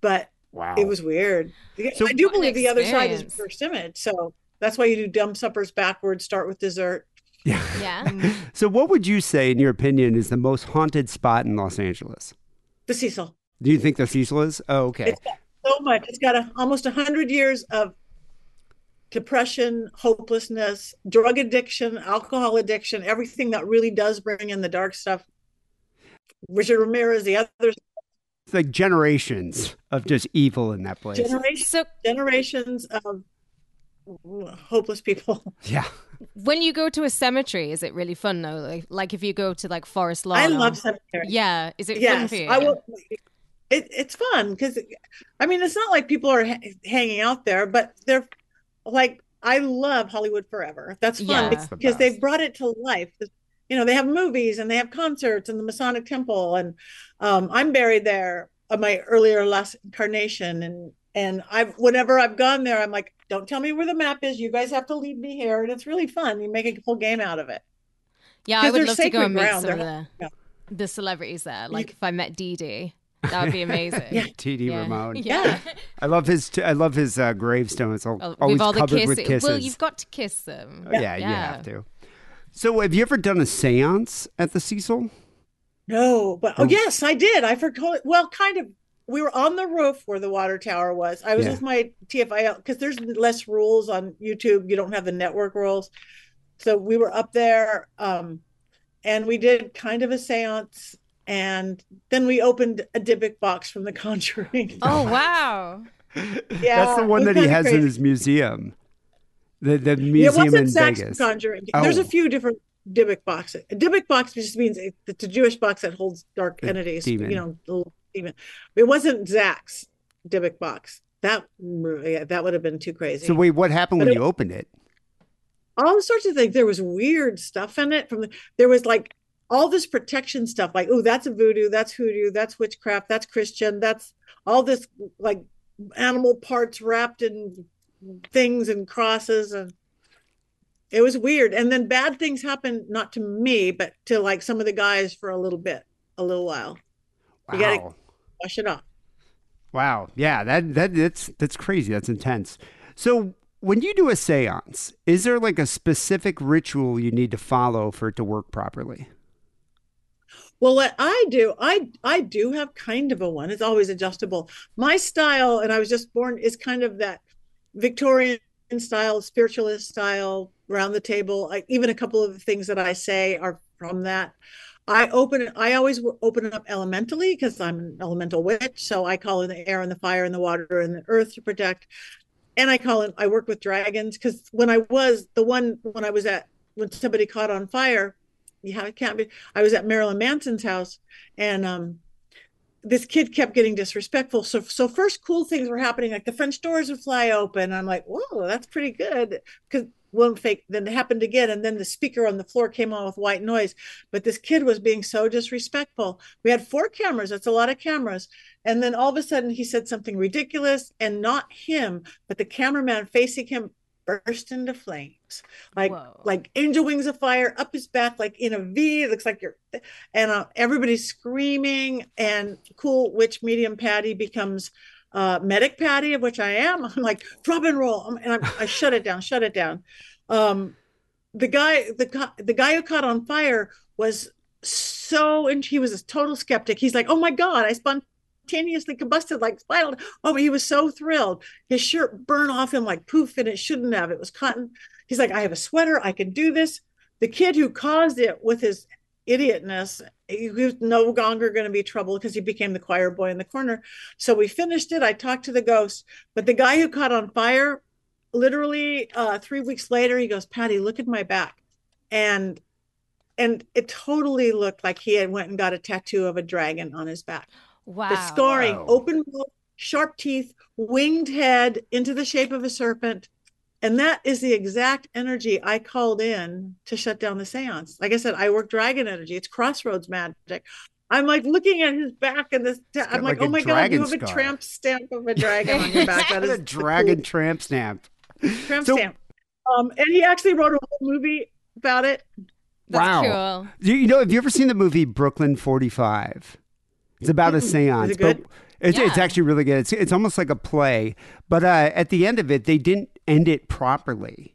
but Wow. it was weird. So- I do believe the other side is first image. So that's why you do dumb suppers backwards. Start with dessert. Yeah. [LAUGHS] So, what would you say, in your opinion, is the most haunted spot in Los Angeles? The Cecil. Do you think the Cecil is? Oh, okay. It's got so much. It's got a, almost a hundred years of depression, hopelessness, drug addiction, alcohol addiction, everything that really does bring in the dark stuff. Richard Ramirez, the other It's like generations of just evil in that place. generations, So generations of hopeless people. [LAUGHS] yeah. when you go to a cemetery, is it really fun though? Like, like if you go to like Forest Lawn. I love cemetery. Yeah. Is it fun for you? I will. It, it's fun because, I mean, it's not like people are ha- hanging out there, but they're like, I love Hollywood Forever. That's fun Yeah. That's the because they've brought it to life. You know, they have movies and they have concerts and the Masonic Temple, and um, I'm buried there of my earlier last incarnation, and and I've whenever I've gone there, I'm like, don't tell me where the map is. You guys have to leave me here, and it's really fun. You make a whole game out of it. Yeah, I would love to go and meet some of the, yeah. the celebrities there. Like if I met Dee Dee, that would be amazing. Yeah. T.D. Yeah. Ramone. Yeah. I love his. I love his uh, gravestone. It's all, Oh, always with all the covered kisses. with kisses. Well, you've got to kiss them. Oh, yeah, you have to. So, have you ever done a séance at the Cecil? No, but oh Oh. yes, I did. I forgot. Well, kind of. We were on the roof where the water tower was. I was Yeah. with my TFIL because there's less rules on YouTube. You don't have the network rules, so we were up there, um, and we did kind of a séance, and then we opened a Dybbuk box from The Conjuring. [LAUGHS] Oh wow. yeah, That's the one that he kinda has in his museum. The the Yeah, it in wasn't Zak's Vegas. Conjuring. Oh. There's Oh. a few different Dybbuk boxes. A Dybbuk box just means it's a Jewish box that holds dark The entities. demon. You know, little demon. It wasn't Zak's Dybbuk box. That yeah, that would have been too crazy. So wait, what happened But when it- you opened it? all sorts of things. There was weird stuff in it. From the, there was like all this protection stuff. Like, oh, that's a voodoo. That's hoodoo. That's witchcraft. That's Christian. That's all this like animal parts wrapped in things and crosses and it was weird. And then bad things happened not to me, but to like some of the guys for a little bit, a little while. You gotta- Wash it off. Wow. Yeah, that that that's that's crazy. That's intense. So when you do a séance, is there like a specific ritual you need to follow for it to work properly? Well, what I do, I I do have kind of a one. It's always adjustable. My style, and I was just born, is kind of that Victorian style, spiritualist style, round the table. I, even a couple of the things that I say are from that. I open. I always open it up elementally because I'm an elemental witch. So I call in the air and the fire and the water and the earth to protect. And I call in. I work with dragons because when I was the one when I was at when somebody caught on fire, yeah, it can't be. I was at Marilyn Manson's house, and um, this kid kept getting disrespectful. So so first cool things were happening, like the French doors would fly open. I'm like, whoa, that's pretty good. Because one fake then it happened again, and then the speaker on the floor came on with white noise. But this kid was being so disrespectful. We had four cameras. That's a lot of cameras. And then all of a sudden he said something ridiculous, and not him, but the cameraman facing him burst into flames. Like Whoa. like angel wings of fire up his back like in a v it looks like you're and uh, everybody's screaming and cool witch medium patty becomes uh medic patty of which i am. [LAUGHS] I'm like drop and roll. And I'm, i shut it down shut it down. Um the guy the guy the guy who caught on fire was so and he was a total skeptic. He's like oh my god i spontaneously combusted like spinal oh he was so thrilled. His shirt burned off him like poof and it shouldn't have. It was cotton. He's like i have a sweater. I can do this. The kid who caused it with his idiotness he was no longer going to be trouble because he became the choir boy in the corner. So we finished it. I talked to the ghost but the guy who caught on fire literally uh three weeks later he goes patty look at my back. And and it totally looked like he had went and got a tattoo of a dragon on his back Wow. the scarring, Wow. open mouth, sharp teeth, winged head into the shape of a serpent. And that is the exact energy I called in to shut down the seance. Like I said, I work dragon energy. It's crossroads magic. I'm like looking at his back and this. got I'm like, like oh my god, you have a tramp stamp of a [LAUGHS] dragon on your back. That a dragon tramp stamp. tramp So- stamp. Um, and he actually wrote a whole movie about it. That's wow. cool. You, you know, have you ever seen the movie Brooklyn 45? It's about a seance. it it's, it's actually really good. It's, it's almost like a play. But uh, at the end of it, they didn't end it properly.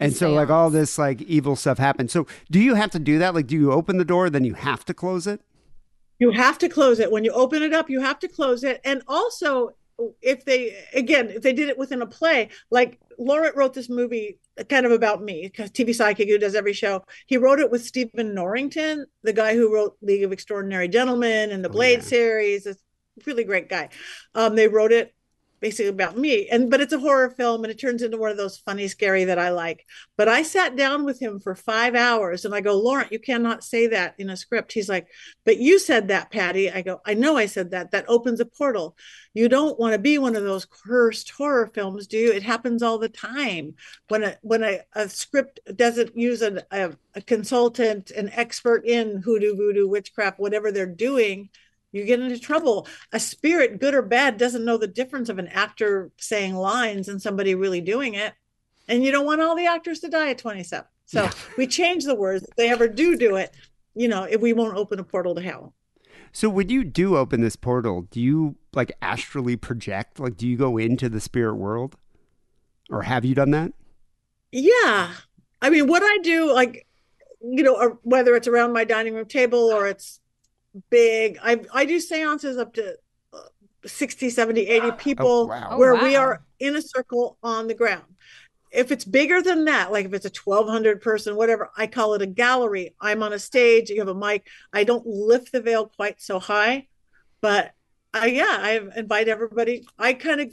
And so, like, all this, like, evil stuff happened. So, do you have to do that? Like, do you open the door, then you have to close it? You have to close it. When you open it up, you have to close it. And also, if they, again, if they did it within a play, like Laurent wrote this movie kind of about me, because TV Psychic, who does every show, he wrote it with Stephen Norrington, the guy who wrote League of Extraordinary Gentlemen and the Oh, Blade yeah. series. It's a really great guy. Um, they wrote it basically about me. And but it's a horror film and it turns into one of those funny scary that i like. But i sat down with him for five hours and i go laurent you cannot say that in a script. He's like but you said that patty. I go i know i said that. That opens a portal. You don't want to be one of those cursed horror films do you? It happens all the time. When a when a, a script doesn't use an, a, a consultant an expert in hoodoo voodoo witchcraft whatever they're doing you get into trouble. A spirit, good or bad, doesn't know the difference of an actor saying lines and somebody really doing it. And you don't want all the actors to die at 27. So we change the words. If they ever do do it, you know, if we won't open a portal to hell. So, when you do open this portal, do you, like, astrally project? Like, do you go into the spirit world? Or have you done that? Yeah. I mean, what I do, like, you know, or whether it's around my dining room table or it's big, I, I do seances up to uh, 60, 70, 80 people Oh, wow. where Oh, we are in a circle on the ground. If it's bigger than that, like if it's a 1200 person, whatever, I call it a gallery. I'm on a stage, you have a mic. I don't lift the veil quite so high, but I, yeah, I invite everybody. I kind of,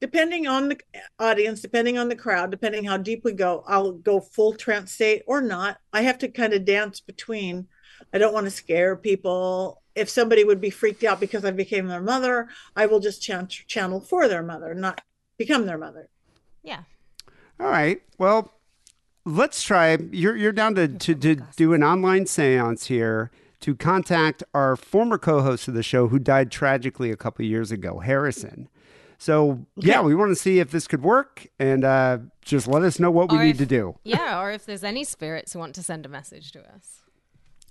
depending on the audience, depending on the crowd, depending how deep we go, I'll go full trance state or not. I have to kind of dance between. I don't want to scare people. If somebody would be freaked out because I became their mother, I will just chan- channel for their mother, not become their mother. Yeah. All right. Well, let's try. You're you're down to, to, to do an online seance here to contact our former co-host of the show who died tragically a couple years ago, Harrison. So yeah, we want to see if this could work, and uh, just let us know what we Or need to do. Yeah, or if there's any spirits who want to send a message to us.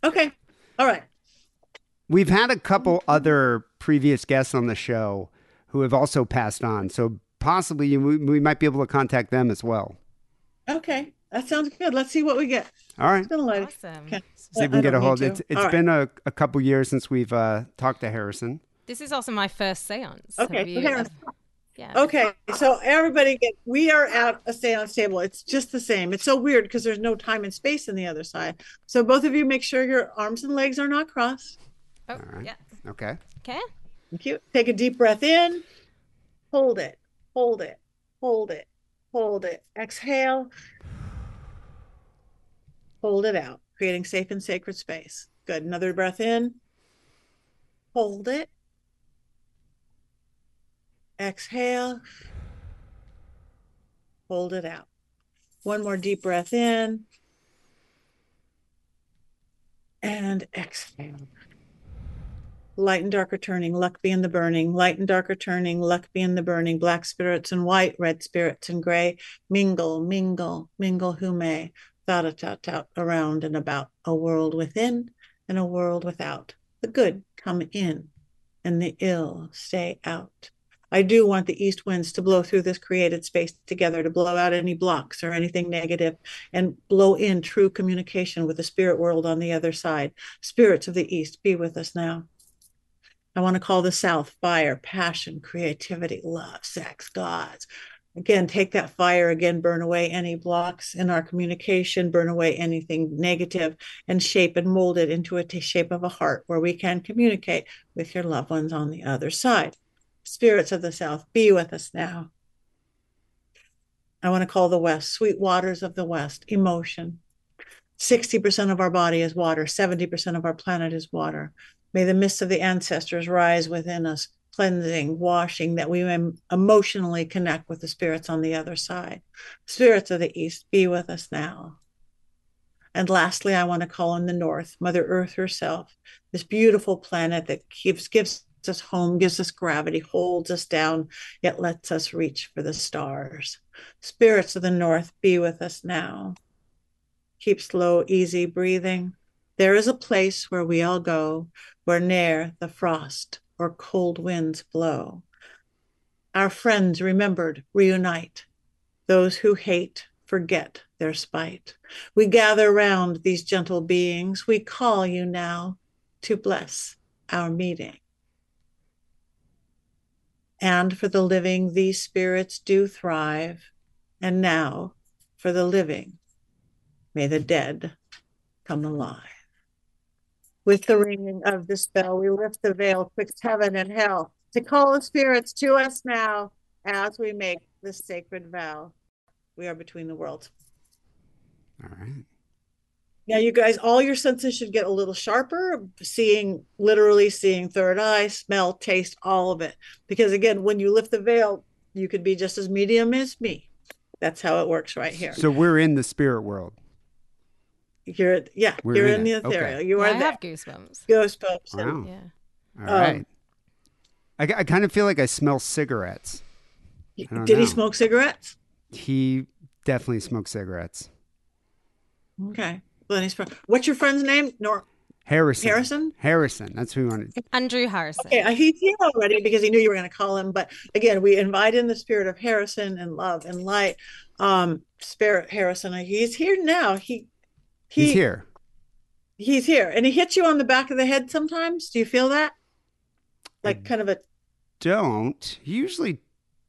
Okay. All right. We've had a couple other previous guests on the show who have also passed on, so possibly you, we, we might be able to contact them as well. Okay. That sounds good. Let's see what we get. All right. It's been a lot. Awesome. Okay. See if we can get a hold. to. It's it's All right. been a, a couple years since we've uh, talked to Harrison. This is also my first seance. Okay, Have so you- Harrison- Yeah. Okay, so everybody get we are at a seance table. It's just the same. It's so weird because there's no time and space on the other side. So both of you make sure your arms and legs are not crossed. Oh, right. yeah. Okay. Okay. Thank you. Take a deep breath in. Hold it. Hold it. Hold it. Hold it. Exhale. Hold it out, creating safe and sacred space. Good. Another breath in. Hold it. Exhale. Hold it out. One more deep breath in. And exhale. Light and dark are turning, luck be in the burning. Light and dark are turning, luck be in the burning. Black spirits and white, red spirits and gray. Mingle, mingle, mingle who may. Thought a tout tout around and about. A world within and a world without. The good come in and the ill stay out. I do want the east winds to blow through this created space together to blow out any blocks or anything negative and blow in true communication with the spirit world on the other side. Spirits of the east, be with us now. I want to call the south fire, passion, creativity, love, sex, gods. Again, take that fire again, burn away any blocks in our communication, burn away anything negative, and shape and mold it into a t- shape of a heart where we can communicate with your loved ones on the other side spirits of the south be with us now. I want to call the west sweet waters of the west emotion. 60% of our body is water 70% of our planet is water. May the mists of the ancestors rise within us cleansing washing that we may emotionally connect with the spirits on the other side. Spirits of the east be with us now. And lastly, I want to call on the North, Mother Earth herself, this beautiful planet that gives gives us home, gives us gravity, holds us down, yet lets us reach for the stars. Spirits of the North, be with us now. Keep slow, easy breathing. There is a place where we all go, where ne'er the frost or cold winds blow. Our friends remembered reunite. Those who hate forget their spite. We gather round these gentle beings. We call you now to bless our meeting. And for the living, these spirits do thrive. And now, for the living, may the dead come alive. With the ringing of this bell, we lift the veil twixt heaven and hell to call the spirits to us now as we make this sacred vow. We are between the worlds. All right. Now, you guys, all your senses should get a little sharper, seeing, literally seeing third eye, smell, taste, all of it. Because again, when you lift the veil, you could be just as medium as me. That's how it works right here. So we're in the spirit world. You're, yeah, We're you're in in, the it. Okay. ethereal. You Yeah, are I there. have goosebumps. Goosebumps. and- Wow. Yeah. All right. Um, I, I kind of feel like I smell cigarettes. don't Did he smoke cigarettes? He definitely smokes cigarettes. Okay. Well, then pro- What's your friend's name? Nor Harrison. Harrison? Harrison. That's who we wanted. Andrew Harrison. Okay, uh, he's here already because he knew you were going to call him. But again, we invite in the spirit of Harrison and love and light. Um, spirit Harrison, uh, he's here now. He, he He's here. He's here, and he hits you on the back of the head sometimes. Do you feel that? Like kind of a Don't. He usually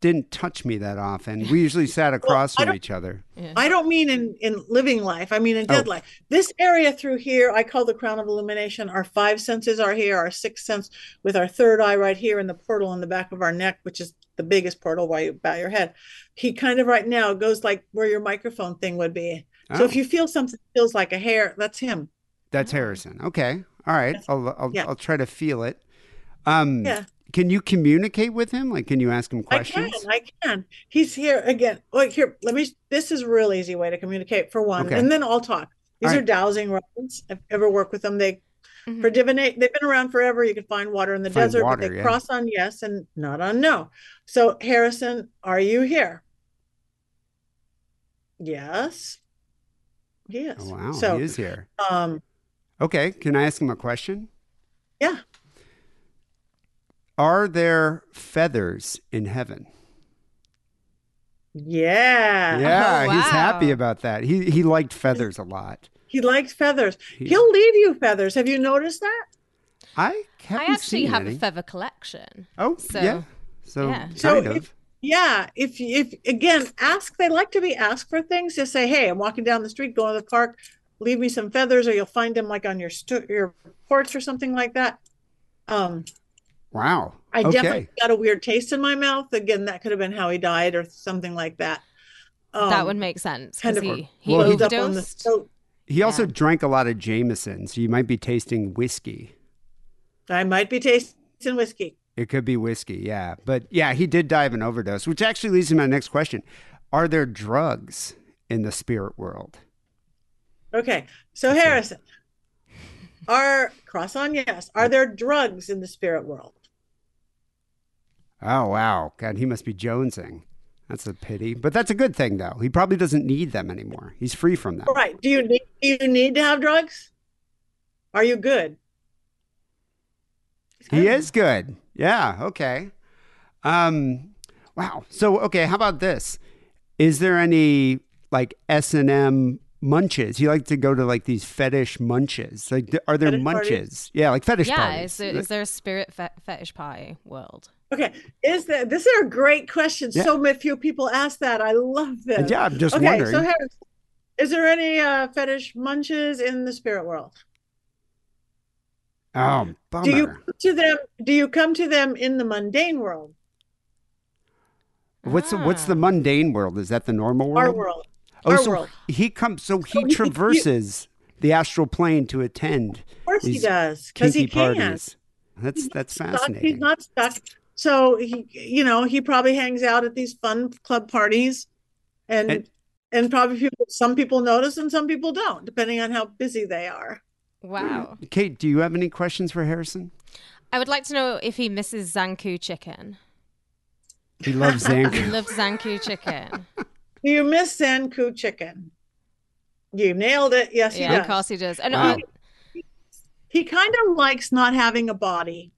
didn't touch me that often. We [LAUGHS] usually sat across I from each other. I don't mean in in living life. I mean in dead Oh. life. This area through here, I call the crown of illumination. Our five senses are here. Our sixth sense, with our third eye right here in the portal in the back of our neck, which is the biggest portal while you bow your head. He kind of right now goes like where your microphone thing would be. So Oh. if you feel something feels like a hair, that's him. That's Harrison. Okay. All right. I'll I'll, Yeah. I'll try to feel it. Um Yeah. Can you communicate with him? Like can you ask him questions? I can, I can. He's here again. Like here, let me. This is a real easy way to communicate for one, Okay. and then I'll talk. These All are right. dowsing rods. I've ever worked with them. They Mhm. for divinate. They've been around forever. You can find water in the Find desert, water, but they yeah. cross on yes and not on no. So Harrison, are you here? Yes. Yes. Oh, wow. So, he is here. um, Okay. Can I ask him a question? yeah. Are there feathers in heaven? Yeah. Yeah, he's happy about that. He he liked feathers a lot. He likes feathers. He- He'll leave you feathers. Have you noticed that? I haven't I actually seen have any. a feather collection. Oh, So, yeah. So yeah. So kind if- of. Yeah, if if again ask, they like to be asked for things. Just say, "Hey, I'm walking down the street, going to the park. Leave me some feathers, or you'll find them like on your stu- your porch or something like that." Um, Wow. I okay. definitely got a weird taste in my mouth. Again, that could have been how he died or something like that. Um, that would make sense kind of he, he Well, he- up on the overdosed. throat. He also Yeah. drank a lot of Jameson, so you might be tasting whiskey. I might be tasting whiskey. It could be whiskey, yeah. But yeah, he did die of an overdose, which actually leads to my next question. Are there drugs in the spirit world? Okay, so Harrison, are cross on yes. Are there drugs in the spirit world? Oh, wow. God, he must be jonesing. That's a pity. But that's a good thing, though. He probably doesn't need them anymore. He's free from them. All right. Do you need do you need to have drugs? Are you good? He is good. Yeah, okay. Um wow. So okay, how about this? Is there any like S&M munches? You like to go to like these fetish munches. Like are there Fetish munches? parties? Yeah, like fetish yeah, parties. is there, is there a spirit fe- fetish party world? Okay. Is that this is a great question? Yeah. So many few people ask that. I love this. Yeah, I'm just okay, wondering. so Harrison, is there any uh, fetish munches in the spirit world? oh, bummer. Do you come to them? Do you come to them in the mundane world, What's the, what's the Ah. mundane world? Is that the normal world? our world? Oh, our so world. he comes. So he he- he- traverses the astral plane to attend Of course he does, because he can. parties. That's that's Stuck- fascinating. He's not stuck. So he, you know, he probably hangs out at these fun club parties, and And- and, probably people, some people notice and some people don't, depending on how busy they are. Wow. Kate, do you have any questions for Harrison? I would like to know if he misses Zankou chicken. He loves [LAUGHS] Zankou. He Zankou. loves Zankou chicken. Do you miss Zankou chicken? You nailed it. Yes, yeah, he of course he does. And Wow. I, He kind of likes not having a body.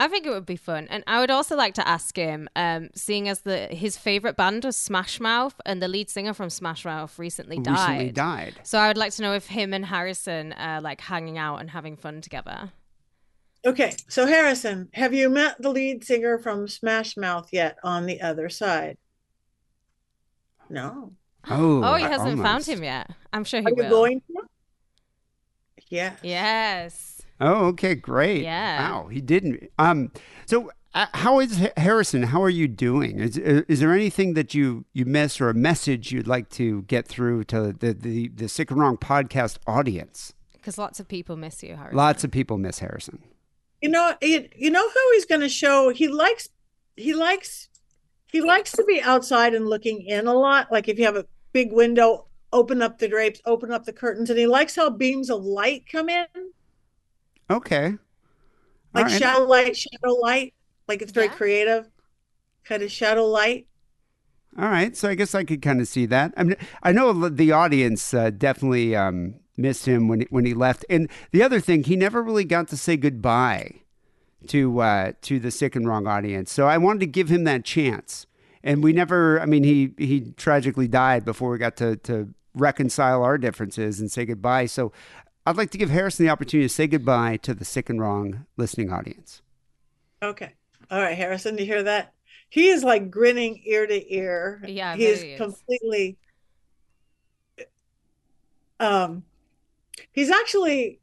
I think it would be fun. And I would also like to ask him, um, seeing as the his favorite band was Smash Mouth, and the lead singer from Smash Mouth recently died. Recently died. So I would like to know if him and Harrison are like hanging out and having fun together. Okay, so Harrison, have you met the lead singer from Smash Mouth yet on the other side? No. Oh, Oh, he hasn't found him yet. I'm sure he Are you will. going to? Yeah. Yes. Oh, okay, great. Yeah. Wow, he didn't. Um, so uh, how is Harrison? How are you doing? Is is there anything that you you miss or a message you'd like to get through to the the the Sick and Wrong podcast audience? Because lots of people miss you, Harrison. Lots of people miss Harrison. You know, you, you know who he's going to show he likes he likes he likes to be outside and looking in a lot. Like if you have a big window, open up the drapes, open up the curtains, and he likes how beams of light come in, Okay. like All right. shadow light, shadow light. Like it's very Yeah. creative, kind of shadow light. All right, so I guess I could kind of see that. I mean, I know the audience uh, definitely um, missed him when when he left, and the other thing, he never really got to say goodbye to uh, to the sick and wrong audience. So I wanted to give him that chance, and we never. I mean, he he tragically died before we got to to reconcile our differences and say goodbye. So I'd like to give Harrison the opportunity to say goodbye to the sick and wrong listening audience. Okay. All right, Harrison, do you hear that? He is like grinning ear to ear. Yeah, he is he is. completely um he's actually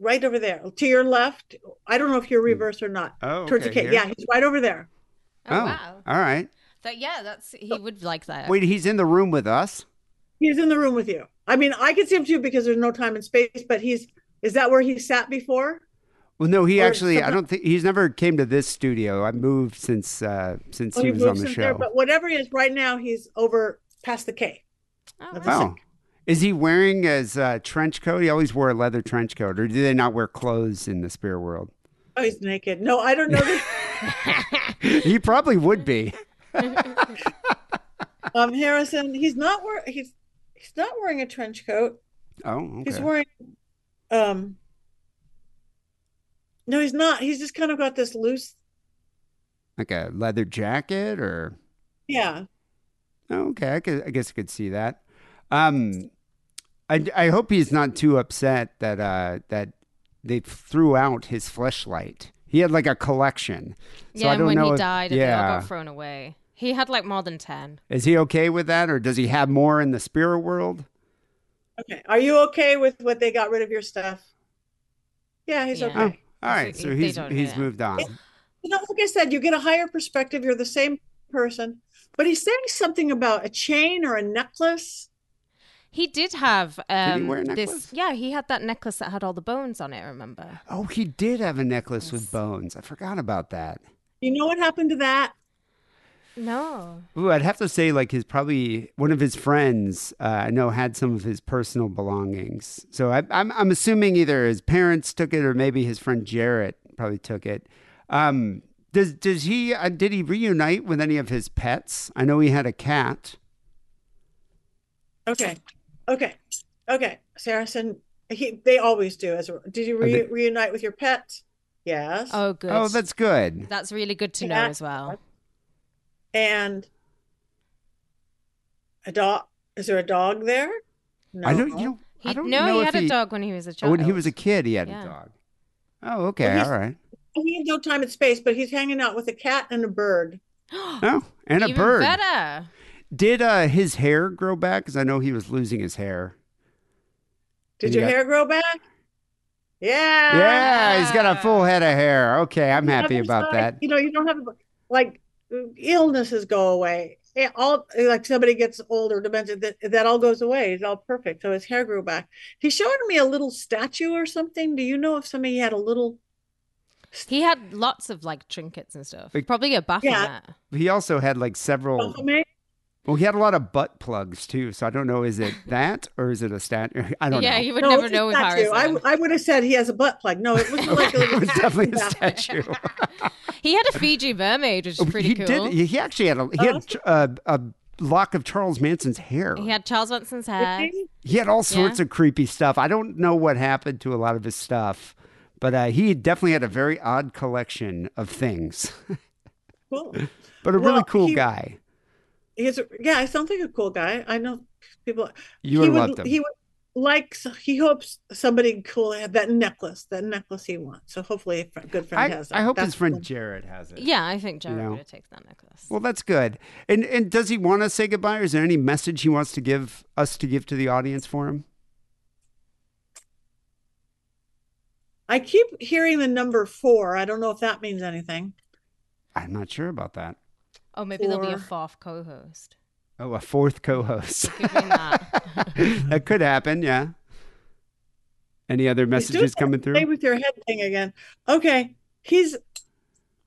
right over there to your left. I don't know if you're reverse or not. Oh, Towards the okay, K. Yeah, he's right over there. Oh, wow. all right. So, yeah, that's he would like that. Wait, he's in the room with us. He's in the room with you. I mean, I can see him too because there's no time and space, but he's is that where he sat before? Well, no, he Or actually. I don't think he's never came to this studio. I moved since uh, since Oh, he he was on the show. there, but whatever he is right now, he's over past the K. Oh, wow. oh, is he wearing his uh, trench coat? He always wore a leather trench coat, or do they not wear clothes in the spirit world? Oh, he's naked. No, I don't know. That, [LAUGHS] he probably would be. [LAUGHS] um, Harrison, he's not wearing he's he's not wearing a trench coat. Oh, okay. He's wearing um no, he's not. He's just kind of got this loose like a leather jacket, or yeah. oh, okay. I, could, I guess I could see that. Um, I, I hope he's not too upset that uh, that they threw out his fleshlight He had like a collection. So yeah, I don't when know he if- died, and yeah. they all got thrown away. He had like more than ten. Is he okay with that, or does he have more in the spirit world? Okay. Are you okay with what they got rid of your stuff? Yeah, he's Yeah. okay. Oh, all right. They So he's he's moved on. You know, like I said, you get a higher perspective. You're the same person. But he's saying something about a chain or a necklace. He did have um, he wear a this. necklace? Yeah, he had that necklace that had all the bones on it. Remember? Oh, he did have a necklace with bones. I forgot about that. You know what happened to that? No. Ooh, I'd have to say, like his probably one of his friends, uh, I know, had some of his personal belongings. So I, I'm I'm assuming either his parents took it or maybe his friend Jarrett probably took it. Um, does does he uh, did he reunite with any of his pets? I know he had a cat. Okay. Okay. Okay. Saracen, he, they always do. As a, did you Are they- reunite with your pet? Yes. Oh, good. Oh, that's good. that's really good to know Yeah. as well. And a dog. Is there a dog there? No. I don't you know. I He, don't no, know he if had a dog when he was a Oh, child. when he was a kid, he had Yeah. a dog. Oh, okay, Well, all right. He had no time and space, but he's hanging out with a cat and a bird. [GASPS] Oh, and a Even bird. better. Did uh, his hair grow back? Because I know he was losing his hair. Did And your got- hair grow back? Yeah. Yeah, he's got a full head of hair. Okay, I'm happy about side, that. You know, you don't have like illnesses go away. Yeah, all like somebody gets older, dementia, that that all goes away. It's all perfect. So his hair grew back. He showed me a little statue or something. Do you know if somebody had a little? He had lots of like trinkets and stuff. Like- Probably a bath Yeah. He also had like several. Something? Well, he had a lot of butt plugs too. So I don't know. Is it [LAUGHS] that or is it a statue? [LAUGHS] I don't Yeah, know. Yeah, you would No, never know with statue. I, Harrison. w- I would have said he has a butt plug. No, it wasn't like a little [LAUGHS] it was definitely a statue. Statue. He had a Fiji mermaid, which is pretty he cool. did. He actually had a he had uh, a lock of Charles Manson's hair. He had Charles Manson's hair. He had all sorts Yeah. of creepy stuff. I don't know what happened to a lot of his stuff, but uh, he definitely had a very odd collection of things. [LAUGHS] Cool. but a really cool he- guy. He's a, yeah, he sounds like a cool guy. I know people. You he would would love him. he would like he hopes somebody cool had that necklace, that necklace he wants. So hopefully, a fr- good friend I, has that. I hope That's his friend cool. Jared has it. Yeah, I think Jared know. would have taken that necklace. Well, that's good. And and does he want to say goodbye? Or is there any message he wants to give us to give to the audience for him? I keep hearing the number four. I don't know if that means anything. I'm not sure about that. oh, maybe there'll be a Or- fourth co-host. Oh, a fourth co-host. Could that. [LAUGHS] that could happen. Yeah. Any other messages that coming Play through? with your head thing again. Okay, he's.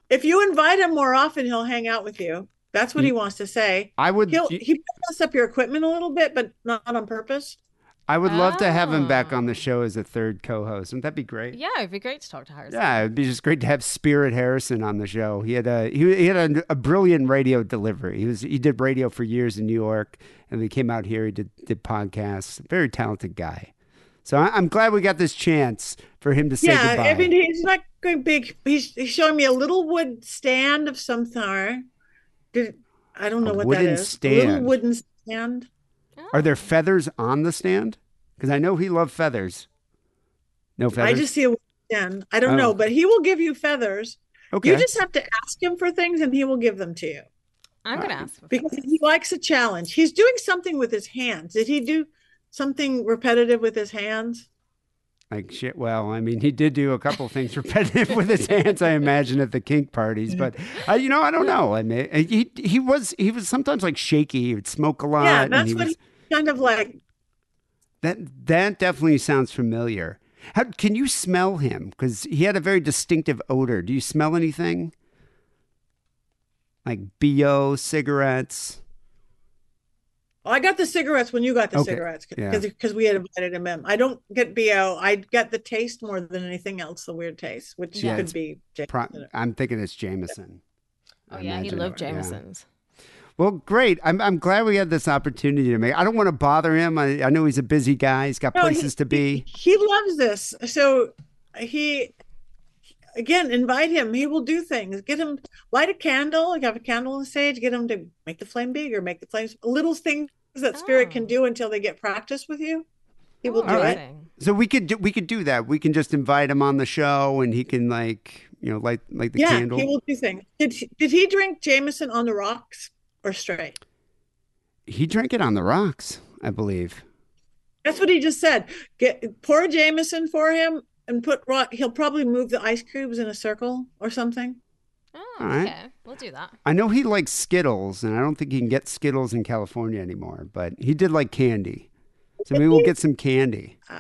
If you invite him more often, he'll hang out with you. That's what he wants to say. I would. He'll he mess up your equipment a little bit, but not on purpose. I would love to have him back Oh. on the oh. show as a third co-host. Wouldn't that be great? yeah, it'd be great to talk to Harrison. Yeah, it'd be just great to have Spirit Harrison on the show. He had a he, he had a, a brilliant radio delivery. He was he did radio for years in New York, and he came out here. He did did podcasts. Very talented guy. So I, I'm glad we got this chance for him to say yeah, goodbye. I mean he's not going big. He's, he's showing me a little wood stand of some sort. Did I don't know A what that wooden is. A little wooden stand. Are there oh. feathers on the stand? Because I know he loved feathers. No feathers. I just see a wooden stand. I don't Oh. know, but he will give you feathers. okay. You just have to ask him for things, and he will give them to you I'm gonna ask for because he likes a challenge. He's doing something with his hands. Did he do something repetitive with his hands? Like shit. Well, I mean, he did do a couple things repetitive [LAUGHS] with his hands. I imagine at the kink parties, but uh, you know, I don't know. I mean, he he was he was sometimes like shaky. He would smoke a lot. yeah, that's he what was, he kind of like. that that definitely sounds familiar. How can you smell him? Because he had a very distinctive odor. Do you smell anything? Like bo cigarettes. I got the cigarettes when you got the Okay, cigarettes yeah. because we had invited him in. I don't get bo. I get the taste more than anything else. The weird taste, which Yeah, could it's be. Pro- I'm thinking it's Jameson. Oh I yeah, he imagine. loved Yeah. Jameson's. Well, great. I'm I'm glad we had this opportunity to make. I don't want to bother him. I, I know he's a busy guy. He's got No, he- places to be. He loves this. So he again invite him. He will do things. Get him light a candle. You have a candle on the stage. Get him to make the flame bigger. Make the flames little things that spirit can Oh. do until they get practice with you. He will Oh, do it. So we could do, we could do that. We can just invite him on the show, and he can like You know, light like the yeah, candle. he will do things. Did he, did he drink Jameson on the rocks or straight? He drank it on the rocks, I believe. That's what he just said. Get pour Jameson for him and put rock. He'll probably move the ice cubes in a circle or something. Oh, All right. okay. We'll do that. I know he likes Skittles, and I don't think he can get Skittles in California anymore, but he did like candy. So maybe we'll get some candy. Uh,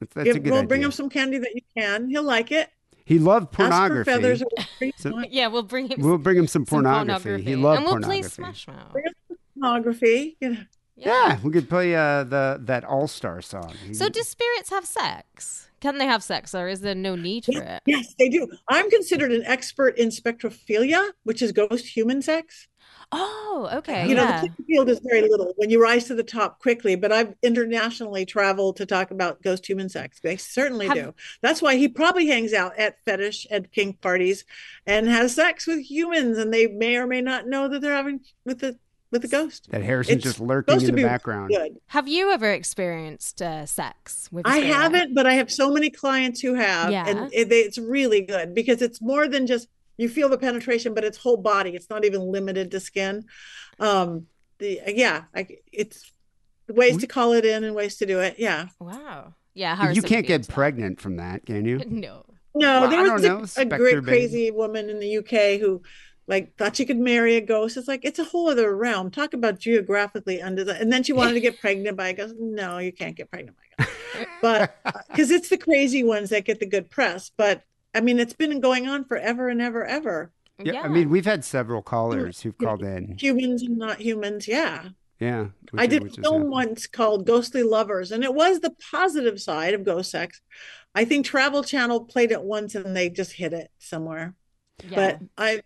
that's, that's a Give- good we'll idea. bring him some candy that you can. He'll like it. he loved Ask for pornography. feathers or. So- [LAUGHS] Yeah, we'll bring him We'll bring him some some pornography. He loved and we'll play pornography. Smash Mouth. pornography. You know. Yeah, we could play uh, the that All Star song. So do spirits have sex? Can they have sex, or is there no need for it? Yes, they do. I'm considered an expert in spectrophilia, which is ghost human sex. Oh, okay. you know, the field is very little when you rise to the top quickly, but I've internationally traveled to talk about ghost human sex. They certainly Have- do. That's why he probably hangs out at fetish and kink parties and has sex with humans, and they may or may not know that they're having with the with the ghost. that Harrison's It's just lurking in the background. Good. Have you ever experienced uh, sex with? a I spirit? haven't, but I have so many clients who have, Yeah. and it, it's really good because it's more than just you feel the penetration, but it's whole body. It's not even limited to skin. Um, the yeah, I, it's ways to call it in and ways to do it. Yeah. Wow. Yeah. you can't get feels that. pregnant from that, can you? [LAUGHS] No. No, Well, there was a, a Spectre great baby. crazy woman in the UK who like thought she could marry a ghost. It's like it's a whole other realm. Talk about geographically under the and then she wanted to get pregnant by a ghost. No, you can't get pregnant by a ghost. But uh, because it's the crazy ones that get the good press. But I mean, it's been going on forever and ever, ever. Yeah, I mean, we've had several callers mm, who've called in. Humans and not humans. Yeah. Yeah, I did a film once called Ghostly Lovers, and it was the positive side of ghost sex. I think Travel Channel played it once and they just hit it somewhere. Yeah. But I,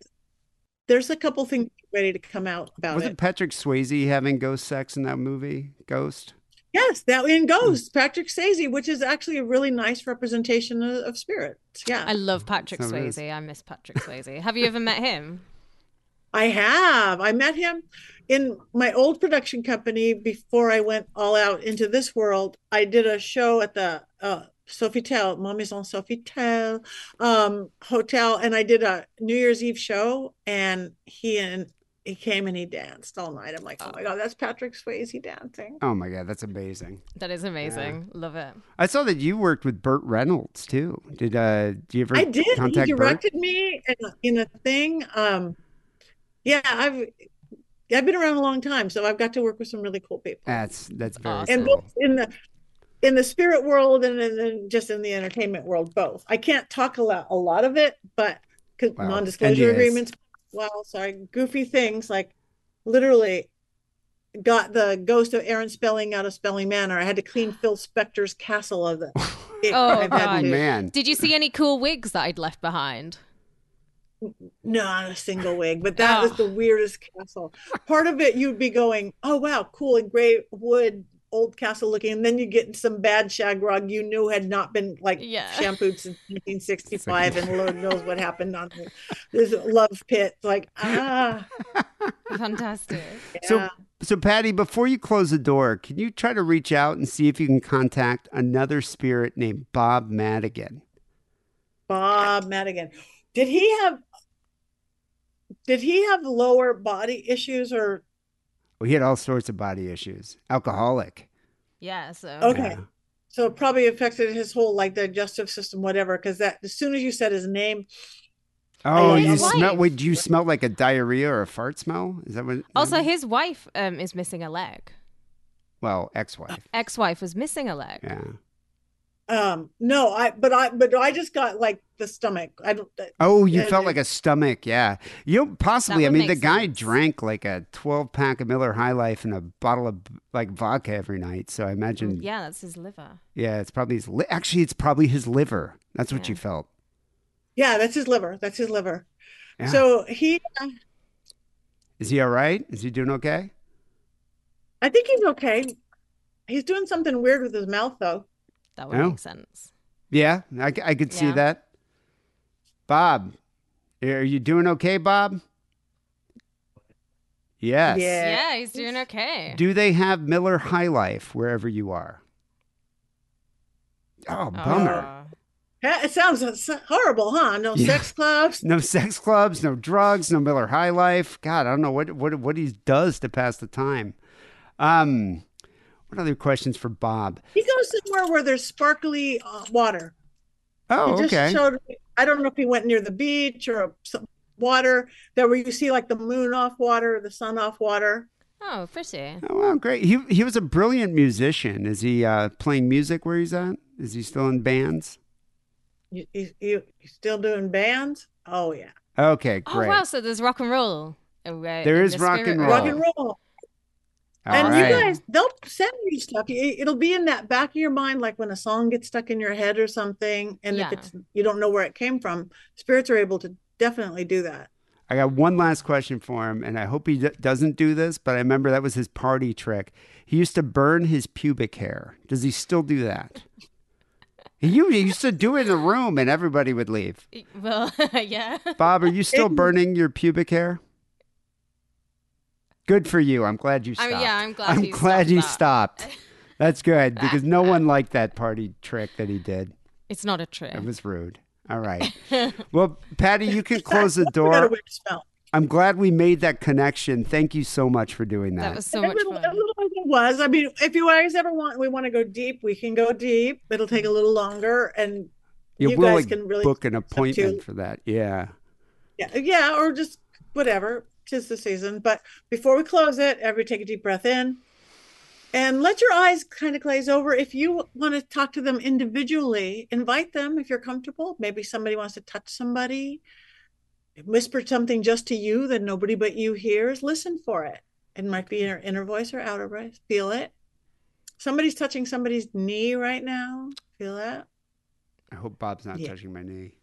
there's a couple things ready to come out about Wasn't it. Patrick Swayze having ghost sex in that movie, Ghost? Yes, that in Hmm. Ghost, Patrick Swayze, which is actually a really nice representation of, of spirits. Yeah, I love Patrick So. Swayze. I miss Patrick Swayze. Have you ever met him? [LAUGHS] I have. I met him in my old production company before I went all out into this world. I did a show at the uh, Sofitel, Ma Maison Sofitel um, hotel, and I did a New Year's Eve show, and he and he came and he danced all night. I'm like, oh my god, that's Patrick Swayze dancing. Oh my god, that's amazing. That is amazing. Love it. I saw that you worked with Burt Reynolds too. Did uh do you ever I did. He contact Burt? directed me in a, in a thing. Um, yeah, I've I've been around a long time, so I've got to work with some really cool people. That's that's very Awesome. and cool. both in the in the spirit world and then just in the entertainment world both i can't talk a lot a lot of it but 'cause Wow. non-disclosure NDAs. agreements well sorry goofy things like literally got the ghost of aaron spelling out of spelling manor i had to clean [GASPS] phil spector's castle of the [LAUGHS] it, Oh, God. Man. Did you see any cool wigs that I'd left behind? not a single wig but that was Oh. the weirdest castle part of it you'd be going oh wow cool and gray wood old castle looking and then you get some bad shagrog you knew had not been like Yeah. [LAUGHS] shampooed since 1965 and lord knows what happened on this love pit like ah [LAUGHS] Fantastic. So so Patty, before you close the door, can you try to reach out and see if you can contact another spirit named Bob Madigan? bob madigan did he have did he have lower body issues or Well, he had all sorts of body issues. Alcoholic. Yeah. So. okay Yeah. so it probably affected his whole like digestive system whatever because that as soon as you said his name Oh, his you wife. smell wait, do you smell like a diarrhea or a fart smell? Is that what Also, his wife um, is missing a leg. well, ex-wife. Ex-wife was missing a leg. Yeah. Um no i but i but i just got like the stomach i don't Oh, you Yeah, felt dude. like a stomach, yeah. You possibly. I mean, the make guy drank like a twelve pack of Miller High Life and a bottle of like vodka every night. So I imagine, yeah, Yeah, that's his liver. Yeah it's probably his. Li- Actually, it's probably his liver. That's what Yeah. you felt. yeah that's his liver that's his liver Yeah. so he Is he all right? Is he doing okay? i think he's okay he's doing something weird with his mouth though That would Oh. make sense. Yeah, I, I could see that. Bob, are you doing okay, Bob? Yes. Yeah. Yeah, he's doing okay. Do they have Miller High Life wherever you are? Oh, bummer. Oh. It sounds horrible, huh? No Yeah. sex clubs. [LAUGHS] No sex clubs, no drugs, no Miller High Life. God, I don't know what what what he does to pass the time. Um, what other questions for Bob? He goes somewhere where there's sparkly uh, water. Oh, He just okay. showed. I don't know if he went near the beach or some water that where you see like the moon off water, or the sun off water. Oh, pretty. Oh, wow, great. He he was a brilliant musician. Is he uh, playing music where he's at? Is he still in bands? You, you, you you still doing bands? Oh yeah, Okay, Oh great. wow, so there's rock and roll. uh, There in is the rock spirit and roll. rock and roll. All and right. you guys, they'll send you stuff. It- It'll be in that back of your mind, like when a song gets stuck in your head or something, and Yeah. if it's you don't know where it came from, spirits are able to definitely do that. I got one last question for him, and I hope he d- doesn't do this, but I remember that was his party trick. He used to burn his pubic hair. Does he still do that? He he used to do it in a room, and everybody would leave. Well, [LAUGHS] yeah. Bob, are you still burning your pubic hair? Good for you. I'm glad you I stopped. mean, yeah, I'm glad I'm he glad stopped you that. stopped. [LAUGHS] That's good because no one liked that party trick that he did. It's not a trick. It was rude. All right. [LAUGHS] Well, Patty, you can [LAUGHS] close the We got a door. I'm glad we made that connection. Thank you so much for doing that. That was so much little- fun. little it was. I mean, if you guys ever want, we want to go deep, we can go deep. It'll take a little longer, and Yeah, you we'll guys like can really book an appointment for that. Yeah. Yeah, yeah, or just whatever. Tis the season. But before we close it, everybody take a deep breath in and let your eyes kind of glaze over. If you want to talk to them individually, invite them if you're comfortable. Maybe somebody wants to touch somebody, whisper something just to you that nobody but you hears. Listen for it. It might be your inner voice or outer voice. Feel it. Somebody's touching somebody's knee right now. Feel that? I hope Bob's not Yeah. touching my knee.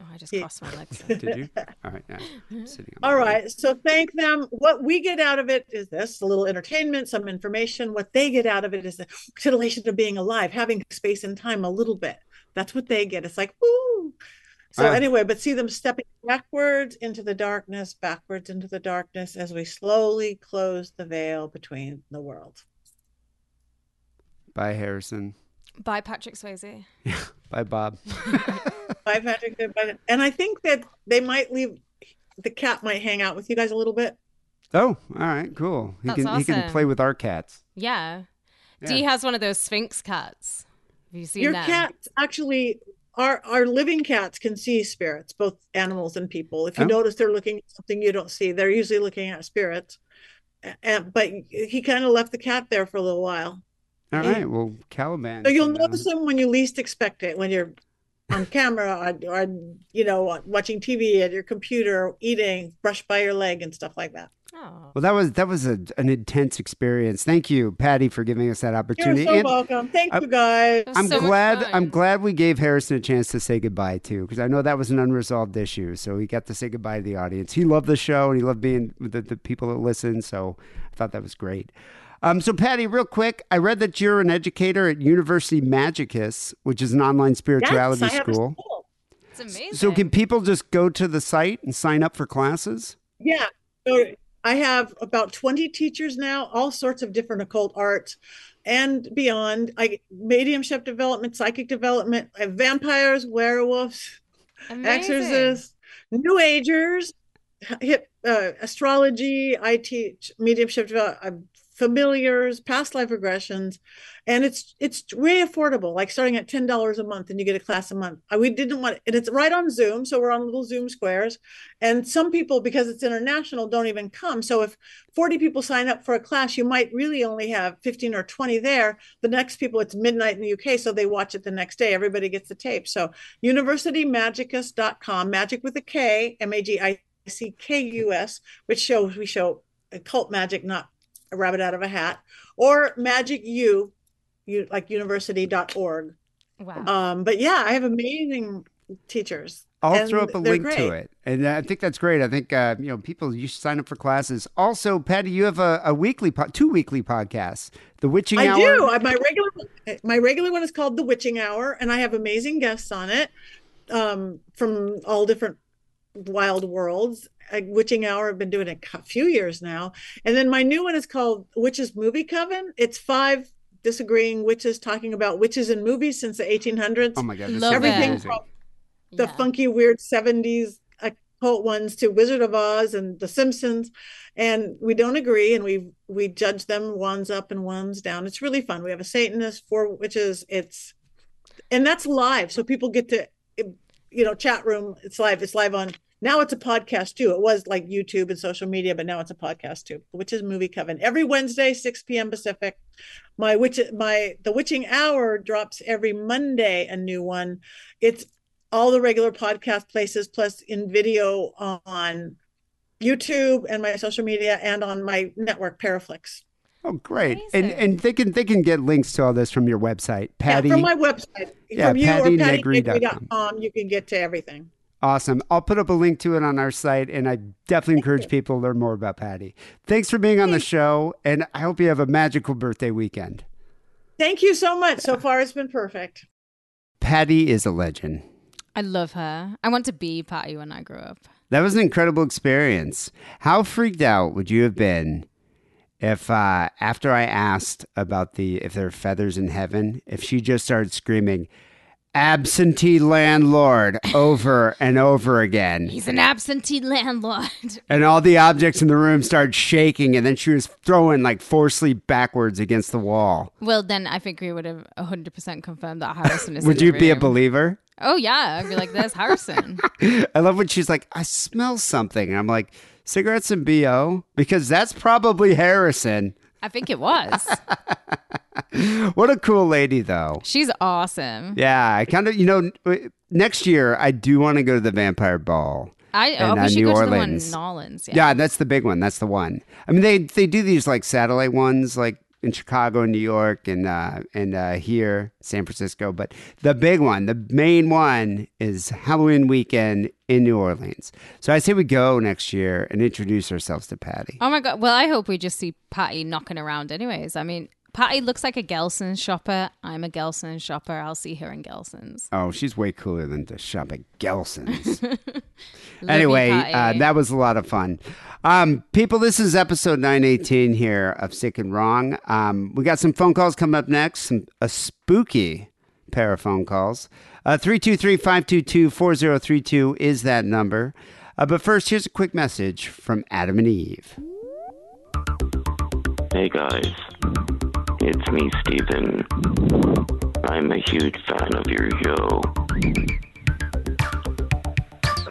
Oh, I just Yeah. crossed my legs. [LAUGHS] Did you? [LAUGHS] All right. Yeah. I'm sitting on All my. So thank them. What we get out of it is this a little entertainment, some information. What they get out of it is the titillation of being alive, having space and time a little bit. That's what they get. It's like, woo. So, anyway, but see them stepping backwards into the darkness, backwards into the darkness as we slowly close the veil between the world. Bye, Harrison. Bye, Patrick Swayze. [LAUGHS] Yeah. Bye, Bob. Bye, Patrick. Goodbye. And I think that they might leave, the cat might hang out with you guys a little bit. Oh, all right. Cool. He That's can he can play with our cats. Yeah. Yeah. Dee has one of those Sphynx cats. Have you seen Your them? cats actually our our living cats can see spirits, both animals and people. If you Oh. notice they're looking at something you don't see, they're usually looking at spirits. And but he kind of left the cat there for a little while. All right. Well, Caliban. So you'll uh, notice them when you least expect it, when you're on camera or, or you know watching TV at your computer, eating, brush by your leg and stuff like that. Oh. Well, that was that was a, an intense experience. Thank you, Patty, for giving us that opportunity You're so And welcome. Thank I- you guys. I'm so glad I'm glad we gave Harrison a chance to say goodbye too, because I know that was an unresolved issue. So he got to say goodbye to the audience. He loved the show and he loved being with the, the people that listen. So I thought that was great. Um, so Patty, real quick, I read that you're an educator at University Magicus, which is an online spirituality yes, I have a school. school. It's amazing. So can people just go to the site and sign up for classes? Yeah. So I have about 20 teachers now, all sorts of different occult arts and beyond. I mediumship development, psychic development, I have vampires, werewolves, Amazing. exorcists, new agers, hip, uh, astrology. I teach mediumship, devel- uh, familiars, past life regressions, and it's it's really affordable. Like starting at ten dollars a month, and you get a class a month. We didn't want, and it's right on Zoom, so we're on little Zoom squares. And some people, because it's international, don't even come. So if forty people sign up for a class, you might really only have fifteen or twenty there. The next people, it's midnight in the UK, so they watch it the next day. Everybody gets the tape. So universitymagicus.com, magic with a K, M A G I C K U S, which shows we show occult magic, not a rabbit out of a hat, or magic u, you like university.org. Wow. Um, but yeah, I have amazing teachers. I'll and throw up a link great. to it, and I think that's great. I think uh, you know people you should sign up for classes. Also, Patty, you have a, a weekly, po- two weekly podcasts. The Witching I Hour. do. I, my regular my regular one is called The Witching Hour, and I have amazing guests on it um, from all different wild worlds. Uh, Witching Hour, I've been doing it a few years now, and then my new one is called Witches Movie Coven. It's five disagreeing witches talking about witches in movies since the 1800s. Oh my god, Love. Everything amazing. from the Yeah. funky, weird 70s occult ones to Wizard of Oz and The Simpsons. And we don't agree and we we judge them ones up and ones down. It's really fun. We have a Satanist, four witches. It's and that's live. So people get to you know, chat room. It's live. It's live on now it's a podcast too. It was like YouTube and social media, but now it's a podcast too, which is Movie Coven. Every Wednesday, 6 p.m. Pacific. My witch my the witching hour drops every Monday, a new one. It's all the regular podcast places plus in video on YouTube and my social media and on my network Paraflix. Oh, great! And Amazing. and they can they can get links to all this from your website, Patty. Yeah, from my website. Yeah, from you or pattynegri.com. pattynegri.com, you can get to everything. Awesome. I'll put up a link to it on our site, and I definitely encourage people to learn more about Patty. Thanks for being on the show, and I hope you have a magical birthday weekend. Thank you so much. So far, it's been perfect. Patty is a legend. I love her. I want to be Patty when I grow up. That was an incredible experience. How freaked out would you have been if, uh, after I asked about the if there are feathers in heaven, if she just started screaming, "Absentee landlord" over and over again, He's an absentee landlord. [LAUGHS] and all the objects in the room started shaking, and then she was throwing like forcefully backwards against the wall. well, then I think we would have 100% confirmed that Harrison is Would you be a believer? Oh, yeah. I'd be like, there's Harrison. [LAUGHS] I love when she's like, I smell something. And I'm like, cigarettes and BO? Because that's probably Harrison. I think it was. [LAUGHS] [LAUGHS] What a cool lady, though. She's awesome. Yeah, I kind of, you know, next year I do want to go to the Vampire Ball. I In, oh, uh, should New go to the one in Orleans. Nolans. Yeah. Yeah. that's the big one. That's the one. I mean, they they do these like satellite ones, like in Chicago and New York and uh, and uh, here San Francisco. But the big one, the main one, is Halloween weekend in New Orleans. So I say we go next year and introduce ourselves to Patty. Oh my god. Well, I hope we just see Patty knocking around anyways. I mean, Patty looks like a Gelson's shopper. I'm a Gelson's shopper. I'll see her in Gelson's. Oh, she's way cooler than to shop at Gelson's. [LAUGHS] [LAUGHS] Anyway, uh, that was a lot of fun. Um, people, this is episode 918 here of Sick and Wrong. Um, we got some phone calls coming up next, some, a spooky pair of phone calls. Uh, 323 522 4032 is that number. Uh, but first, here's a quick message from Adam and Eve. Hey guys, it's me, Steven. I'm a huge fan of your show.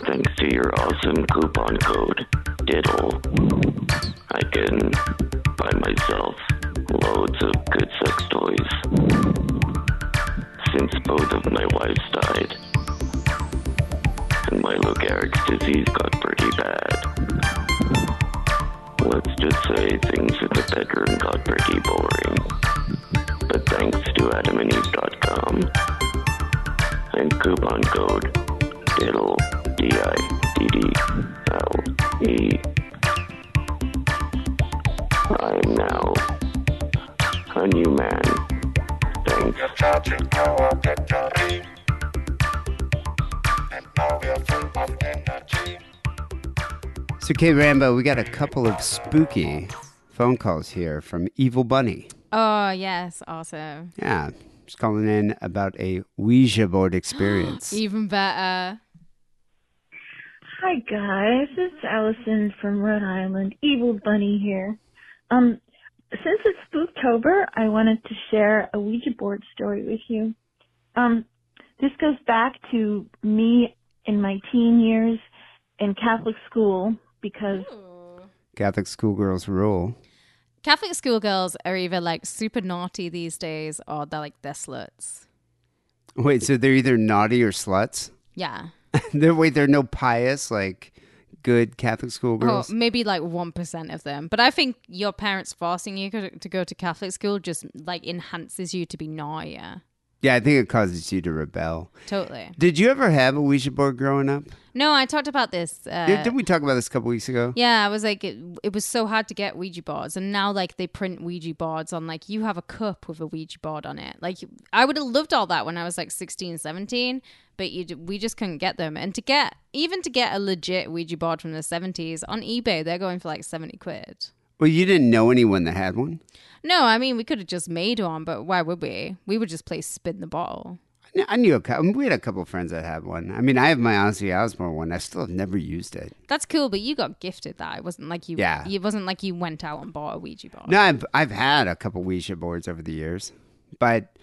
Thanks to your awesome coupon code, Diddle, I can buy myself loads of good sex toys. Since both of my wives died, and my Lou Gehrig's disease got pretty bad. Let's just say things in the bedroom got pretty boring. But thanks to adamandeve.com and coupon code DIDDLE, D-I-D-D-L-E, I am now a new man. Thanks. So, Kay Rambo, we got a couple of spooky phone calls here from Evil Bunny. Oh yes, awesome. Yeah, she's calling in about a Ouija board experience. [GASPS] Even better. Hi guys, it's Allison from Rhode Island. Evil Bunny here. Um, since it's Spooktober, I wanted to share a Ouija board story with you. Um, this goes back to me in my teen years in Catholic school because Catholic schoolgirls rule. Catholic schoolgirls are either like super naughty these days or they're like they're sluts. Wait, so they're either naughty or sluts? Yeah. [LAUGHS] there, wait, there are no pious, like good Catholic Oh, schoolgirls? maybe like 1% of them. But I think your parents forcing you to to go to Catholic school just like enhances you to be naughty. Yeah, I think it causes you to rebel. Totally. Did you ever have a Ouija board growing up? No, I talked about this. Uh, Did, didn't we talk about this a couple weeks ago? Yeah, I was like, it, it was so hard to get Ouija boards, and now like they print Ouija boards on like you have a cup with a Ouija board on it. Like I would have loved all that when I was like 16, 17, but you we just couldn't get them. And to get even to get a legit Ouija board from the seventies on eBay, they're going for like seventy quid. Well, you didn't know anyone that had one. No, I mean we could have just made one, but why would we? We would just play spin the ball. I knew a couple. We had a couple friends that had one. I mean, I have my Ozzy Osbourne one. I still have never used it. That's cool, but you got gifted that. It wasn't like you. Yeah. It wasn't like you went out and bought a Ouija board. No, I've I've had a couple Ouija boards over the years, but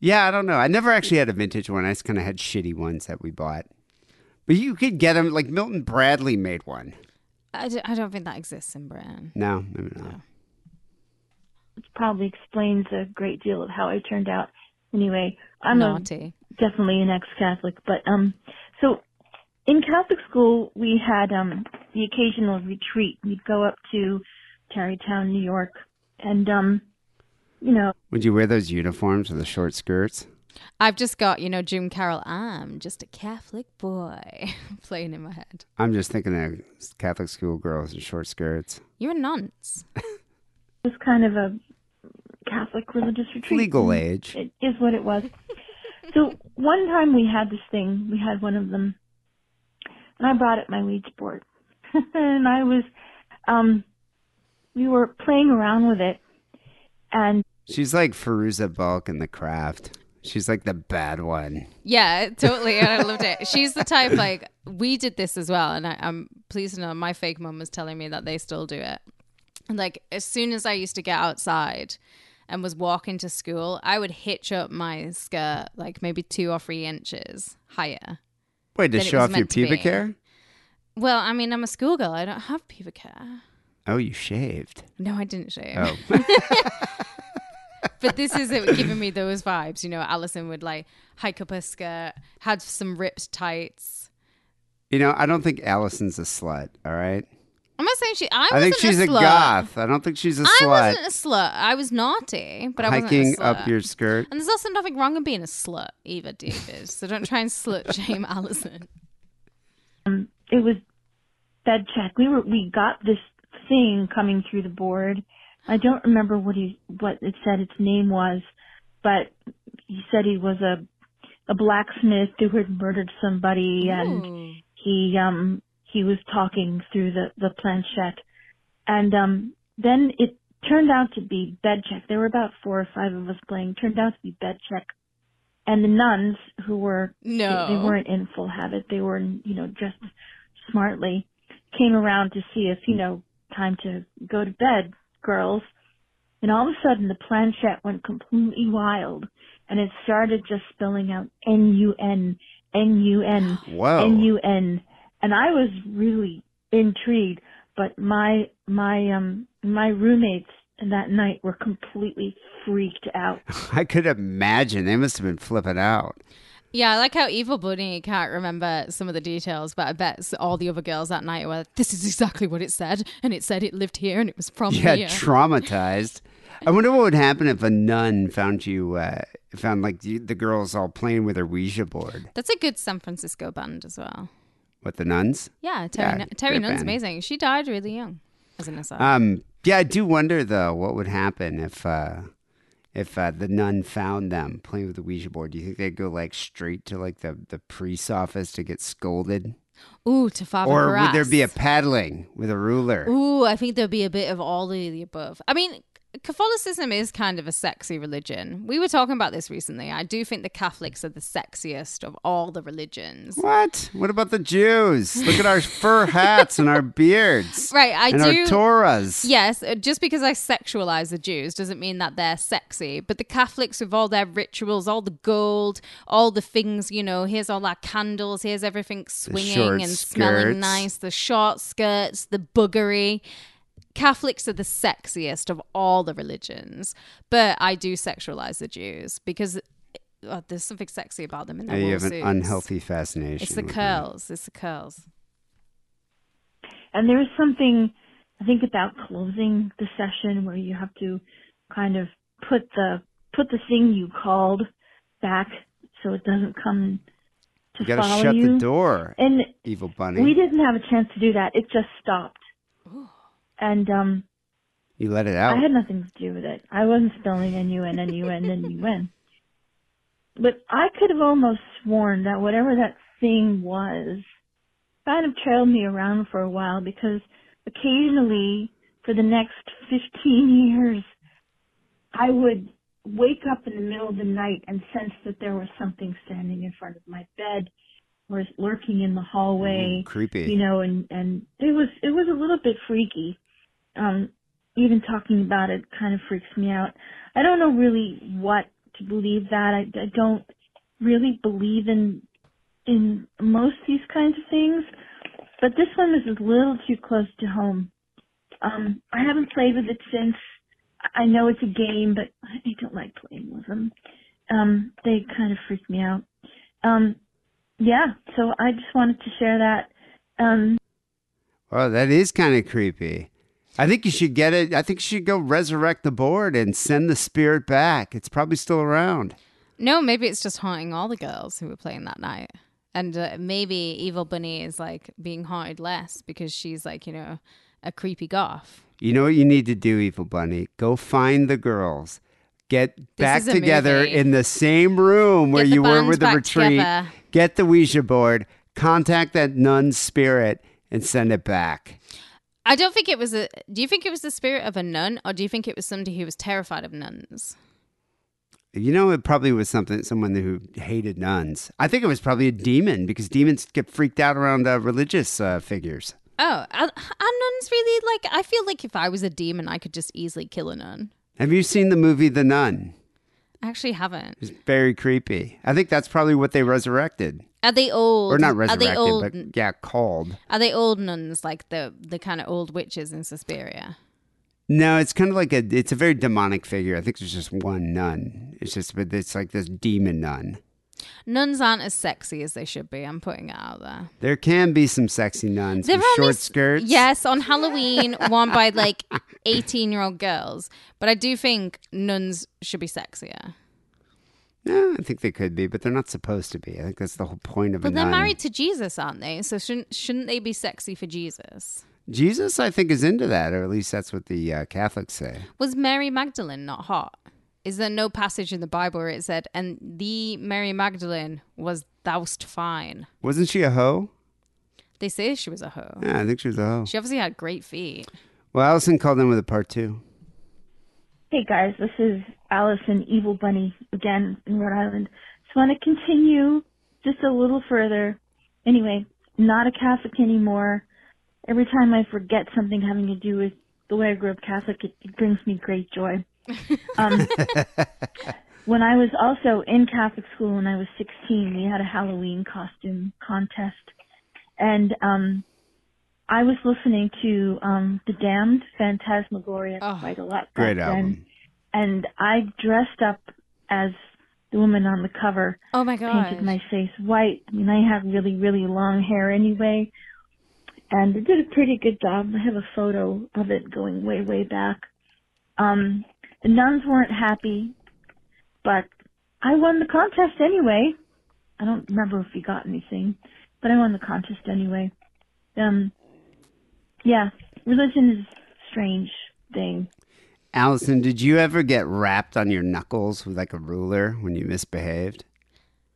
yeah, I don't know. I never actually had a vintage one. I just kind of had shitty ones that we bought. But you could get them. Like Milton Bradley made one. I, d- I don't think that exists in Britain. No, maybe not. It probably explains a great deal of how I turned out. Anyway, I'm a, Naughty. definitely an ex-Catholic, but um, so in Catholic school we had um the occasional retreat. We'd go up to Tarrytown, New York, and um, you know, Would you wear those uniforms with the short skirts? I've just got you know Jim Carroll. I'm just a Catholic boy [LAUGHS] playing in my head. I'm just thinking of Catholic school girls in short skirts. You're a [LAUGHS] nonce. it was kind of a Catholic religious retreat. Legal age. It is what it was. so one time we had this thing. We had one of them, and I brought it my Ouija board, [LAUGHS] and I was, um, we were playing around with it, and She's like Fairuza Balk in The Craft. She's like the bad one. Yeah, totally. And I loved it. She's the type like we did this as well, and I, I'm pleased to know my fake mom was telling me that they still do it. And like as soon as I used to get outside and was walking to school, I would hitch up my skirt like maybe two or three inches higher. Wait, to show off your pubic hair? Well, I mean, I'm a schoolgirl. I don't have pubic hair. Oh, you shaved. No, I didn't shave. Oh. [LAUGHS] but this is it giving me those vibes. You know, Alison would like hike up her skirt, had some ripped tights. you know, I don't think Allison's a slut, all right? I'm not saying she. I, I think wasn't she's a, a, goth. I don't think she's a I slut. I wasn't a slut. I was naughty, but I Hiking wasn't a slut. up your skirt. And there's also nothing wrong in being a slut either, David. so don't try and slut shame Alison. um, it was bed check. We were we got this thing coming through the board. I don't remember what he what it said its name was, but he said he was a a blacksmith who had murdered somebody and he um he was talking through the the planchette and um then it turned out to be bed check. There were about four or five of us playing. Turned out to be bed check. And the nuns who were No. they, they weren't in full habit. They were you know dressed smartly came around to see if you know time to go to bed girls and all of a sudden the planchette went completely wild and it started just spelling out N-U-N, N-U-N, Whoa. N-U-N. And I was really intrigued, but my, my, um, my roommates that night were completely freaked out. [LAUGHS] I could imagine. They must have been flipping out. Yeah, I like how Evil Bunny can't remember some of the details, but I bet all the other girls that night were, this is exactly what it said, and it said it lived here and it was from Yeah, here. traumatized. I wonder what would happen if a nun found you, uh, found like you, the girls all playing with their Ouija board. That's a good San Francisco band as well. What, the nuns? Yeah, Terry, Yeah, Terry Nunn's band. amazing. She died really young, as an aside. Um, yeah, I do wonder though what would happen if uh, if uh, the nun found them playing with the Ouija board. Do you think they'd go like straight to like the the priest's office to get scolded, Ooh, to Father or would there be a paddling with a ruler? Ooh, I think there'd be a bit of all of the above. I mean, Catholicism is kind of a sexy religion. We were talking about this recently. I do think the Catholics are the sexiest of all the religions. What? What about the Jews? Look at our [LAUGHS] fur hats and our beards. Right, I and do. our Torahs. Yes, uh, just because I sexualize the Jews doesn't mean that they're sexy. But the Catholics, with all their rituals, all the gold, all the things, you know, here's all our candles, here's everything swinging and smelling nice, the short skirts, the buggery. Catholics are the sexiest of all the religions, but I do sexualize the Jews because uh, there's something sexy about them in their Yeah, you wool have an suits. unhealthy fascination. It's the with them. curls. It's the curls. And there's something, I think, about closing the session where you have to kind of put the, put the thing you called back so it doesn't come to You gotta follow shut you. the door, And evil bunny. we didn't have a chance to do that. It just stopped. And um you let it out. I had nothing to do with it. I wasn't spelling N-U-N, N-U-N, N-U-N. But I could have almost sworn that whatever that thing was kind of trailed me around for a while because occasionally for the next 15 years, I would wake up in the middle of the night and sense that there was something standing in front of my bed or lurking in the hallway. Ooh, creepy. You know, and and it was it was a little bit freaky. Um, even talking about it kind of freaks me out. I don't know really what to believe that. I, I don't really believe in in most these kinds of things, but this one is a little too close to home. Um, I haven't played with it since. I know it's a game, but I don't like playing with them. Um, they kind of freak me out. Um, yeah, so I just wanted to share that. Um, Oh, that is kind of creepy. I think you should get it. I think you should go resurrect the board and send the spirit back. It's probably still around. No, maybe it's just haunting all the girls who were playing that night. And uh, maybe Evil Bunny is like being haunted less because she's like, you know, a creepy goth. You know what you need to do, Evil Bunny? Go find the girls. Get back together movie. in the same room where you were with the retreat. together. Get the Ouija board, contact that nun's spirit, and send it back. I don't think it was a. Do you think it was the spirit of a nun, or do you think it was somebody who was terrified of nuns? You know, it probably was something someone who hated nuns. I think it was probably a demon because demons get freaked out around uh, religious uh, figures. Oh, are, are nuns really like? I feel like if I was a demon, I could just easily kill a nun. Have you seen the movie The Nun? I actually haven't. It's very creepy. I think that's probably what they resurrected. Are they old? Or not Are resurrected, they old? but yeah, called. Are they old nuns like the the kind of old witches in Suspiria? No, it's kind of like a. It's a very demonic figure. I think there's just one nun. It's just, but it's like this demon nun. Nuns aren't as sexy as they should be. I'm putting it out there. There can be some sexy nuns They're with short skirts. Yes, on Halloween, worn by like 18 year old girls. But I do think nuns should be sexier. No, I think they could be, but they're not supposed to be. I think that's the whole point of it. But they're nun. married to Jesus, aren't they? So shouldn't shouldn't they be sexy for Jesus? Jesus, I think, is into that, or at least that's what the uh, Catholics say. Was Mary Magdalene not hot? Is there no passage in the Bible where it said, "And the Mary Magdalene was thou'st fine"? Wasn't she a hoe? They say she was a hoe. Yeah, I think she was a hoe. She obviously had great feet. Well, Allison called in with a part two. Hey guys, this is Allison Evil Bunny again in Rhode Island. Just want to continue just a little further. Anyway, not a Catholic anymore. Every time I forget something having to do with the way I grew up Catholic, it, it brings me great joy. [LAUGHS] Um, when I was also in Catholic school when I was 16, we had a Halloween costume contest. And um, I was listening to um, The Damned Phantasmagoria quite a lot. back Great then. album. And I dressed up as the woman on the cover. Oh my god! Painted my face white. I mean, I have really, really long hair anyway. And I did a pretty good job. I have a photo of it going way, way back. Um, the nuns weren't happy, but I won the contest anyway. I don't remember if we got anything, but I won the contest anyway. Um, yeah, religion is a strange thing. Allison, did you ever get rapped on your knuckles with like a ruler when you misbehaved?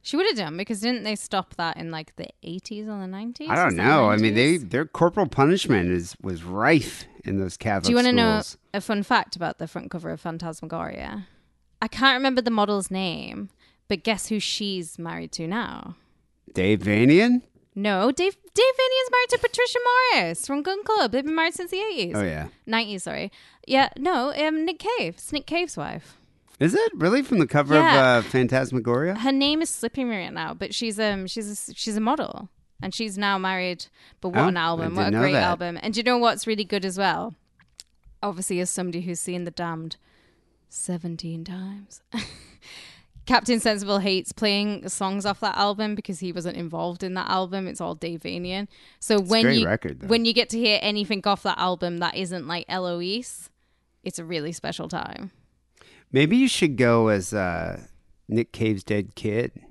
She would have done because didn't they stop that in like the 80s or the 90s? I don't Was that know. I mean, they their corporal punishment is was rife in those Catholic Do you want to know a fun fact about the front cover of Phantasmagoria? I can't remember the model's name, but guess who she's married to now? Dave Vanian? No, Dave Dave Vanian's married to Patricia Morris from Gun Club. They've been married since the 80s. Oh yeah. 90s, sorry. Yeah, no, um, Nick Cave. It's Nick Cave's wife. Is it really from the cover Yeah. of uh, Phantasmagoria? Her name is slipping me right now, but she's um she's a, she's a model and she's now married. But what Oh, an album! What a great that. album! And do you know what's really good as well? Obviously, as somebody who's seen The Damned seventeen times, [LAUGHS] Captain Sensible hates playing songs off that album because he wasn't involved in that album. It's all Dave Vanian. So a when you record, when you get to hear anything off that album that isn't like Eloise, it's a really special time. Maybe you should go as uh, Nick Cave's dead kid. [GASPS]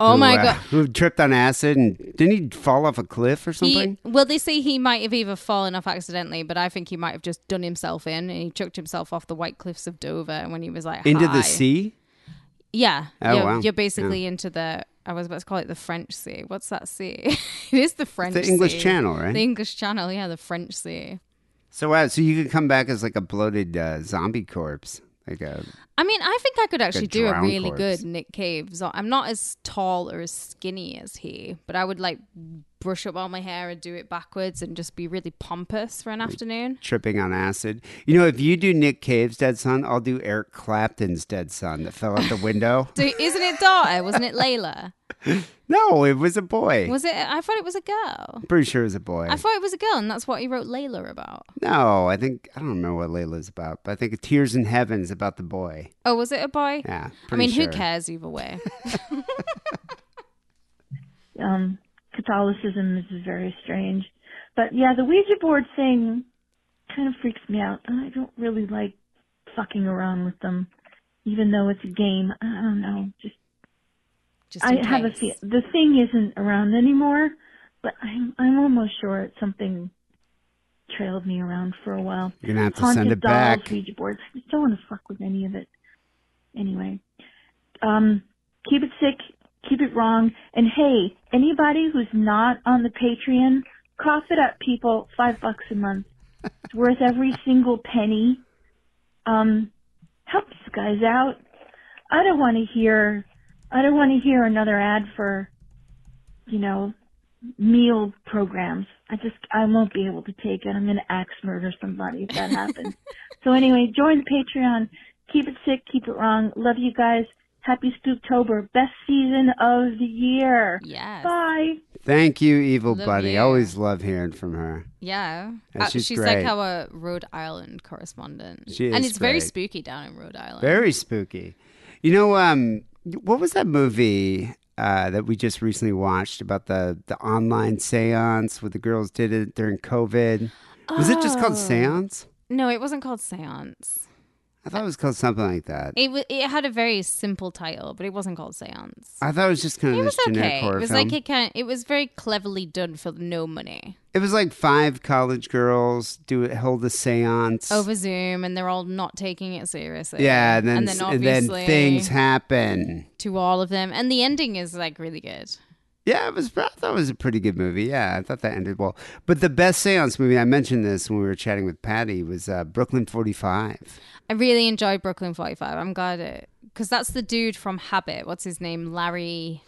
Oh who, my uh, god! Who tripped on acid and didn't he fall off a cliff or something? He, well, they say he might have either fallen off accidentally, but I think he might have just done himself in and he chucked himself off the White Cliffs of Dover when he was like Into high. the sea? Yeah, Oh, you're, wow. you're basically into the. I was about to call it the French Sea. What's that sea? [LAUGHS] it is the French. the English Sea. Channel, right? The English Channel, yeah, the French Sea. So wow, so you could come back as like a bloated uh, zombie corpse, like a I mean, I think I could actually do a really corpse. good Nick Cave. So I'm not as tall or as skinny as he, but I would like brush up all my hair and do it backwards and just be really pompous for an afternoon. tripping on acid. You know, if you do Nick Cave's dead son, I'll do Eric Clapton's dead son that fell out the window. [LAUGHS] So isn't it daughter? Wasn't it Layla? [LAUGHS] no, it was a boy. Was it? I thought it was a girl. Pretty sure it was a boy. I thought it was a girl, and that's what he wrote Layla about. no, I think I don't remember what Layla's about, but I think Tears in Heaven is about the boy. Oh, was it a boy? Yeah, I pretty mean, who cares either way? [LAUGHS] um, Catholicism is very strange. But yeah, the Ouija board thing kind of freaks me out. I don't really like fucking around with them, even though it's a game. I don't know. Just, Just I in have a case. feel the thing isn't around anymore, but I'm I'm almost sure it's something trailed me around for a while. You're gonna have to Haunted send it dolls, back. Ouija boards. I just don't want to fuck with any of it. Anyway, um, keep it sick, keep it wrong, and hey, anybody who's not on the Patreon, cough it up, people. Five bucks a month. It's worth every single penny. Um, help these guys out. I don't want to hear. I don't want to hear another ad for, you know, meal programs. I just I won't be able to take it. I'm gonna axe murder somebody if that happens. [LAUGHS] so anyway, join the Patreon. Keep it sick, keep it wrong. Love you guys. Happy Spooktober. Best season of the year. Yes. Bye. Thank you, Evil Love Buddy. you. Always love hearing from her. Yeah, Yeah, Uh, she's she's great. like our Rhode Island correspondent. She is. and is it's very spooky down in Rhode Island. Very spooky. You know, um, what was that movie uh, that we just recently watched about the the online séance where the girls did it during COVID? Was it just called Oh. Séance? No, it wasn't called Seance. I thought it was called something like that. It w- it had a very simple title, but it wasn't called Seance. I thought it was just kind of It this was generic okay. horror It was film. like it kind. Of, It was very cleverly done for no money it was like five college girls do it, hold a séance. over Zoom, and they're all not taking it seriously. yeah, and then and then, and then things happen. to all of them, and the ending is like really good. Yeah, it was. I thought it was a pretty good movie. Yeah, I thought that ended well. But the best séance movie I mentioned this when we were chatting with Patty was uh, Brooklyn Forty Five. I really enjoyed Brooklyn Forty Five. I'm glad it because that's the dude from Habit. What's his name? Larry.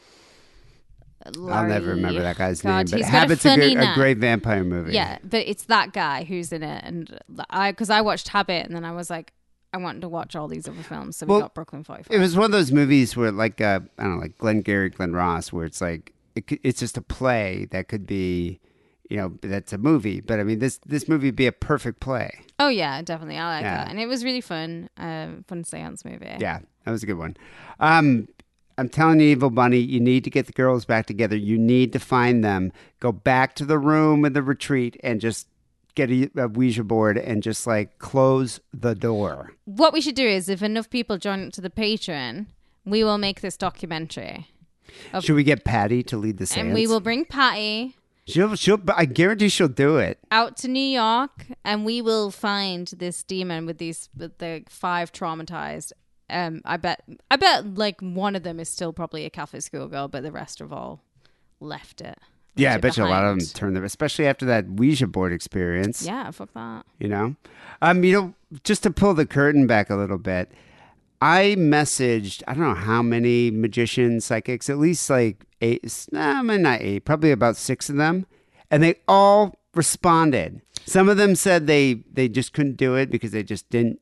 I'll never remember that guy's God, name, but Habit's a, a, good, a great vampire movie. Yeah, but it's that guy who's in it, and I because I watched Habit, and then I was like, I wanted to watch all these other films, so we got Brooklyn Forty Five. It was one of those movies where, like, uh, I don't know, like Glenn Gary, Glen Ross, where it's like it, it's just a play that could be, you know, that's a movie. But I mean, this this movie would be a perfect play. Oh yeah, definitely, I like Yeah. that, and it was really fun, uh, fun seance movie. Yeah, that was a good one. Um, I'm telling you, Evil Bunny, you need to get the girls back together. You need to find them. Go back to the room in the retreat and just get a, a Ouija board and just like close the door. What we should do is, if enough people join up to the Patreon, we will make this documentary, Should we get Patty to lead the seance? and we will bring Patty She'll, she'll. I guarantee she'll do it. out to New York, and we will find this demon with these with the five traumatized. Um, I bet, I bet, like one of them is still probably a Catholic schoolgirl, but the rest of all left it. Yeah, I bet you a lot of them behind. turn their, especially after that Ouija board experience. Yeah, fuck that. You know, um, you know, just to pull the curtain back a little bit, I messaged I don't know how many magicians, psychics, at least like eight, nah, not eight, probably about six of them, and they all responded. Some of them said they they just couldn't do it because they just didn't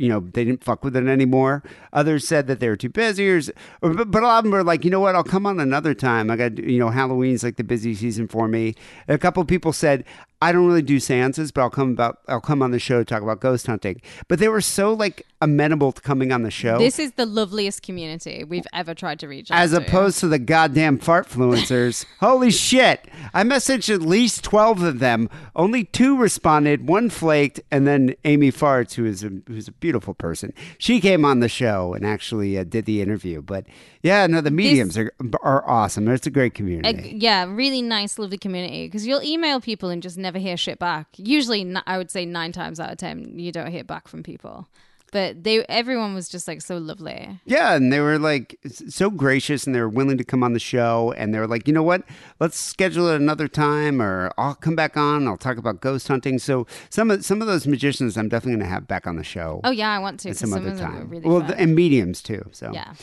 you know, they didn't fuck with it anymore. Others said that they were too busy, or, but, but a lot of them were like, you know what, I'll come on another time. I got, you know, Halloween's like the busy season for me. A couple of people said, I don't really do seances, but I'll come about, I'll come on the show to talk about ghost hunting. But they were so like amenable to coming on the show. This is the loveliest community we've ever tried to reach. as to. opposed to the goddamn fart influencers. [LAUGHS] Holy shit. I messaged at least 12 of them. Only two responded, one flaked, and then Amy Farts, who is a, who's a beautiful person. She came on the show and actually uh, did the interview. But yeah, no, the mediums are, are awesome. It's a great A- community. yeah, really nice, lovely community. Because you'll email people and just never hear shit back. Usually, I would say nine times out of ten, you don't hear back from people. But they everyone was just like so lovely. Yeah, and they were like so gracious and they were willing to come on the show and they were like, "You know what? Let's schedule it another time or I'll come back on I'll talk about ghost hunting." So some of some of those magicians I'm definitely going to have back on the show. Oh yeah, I want to. at some some other time. really well, the, and mediums too. So Yeah.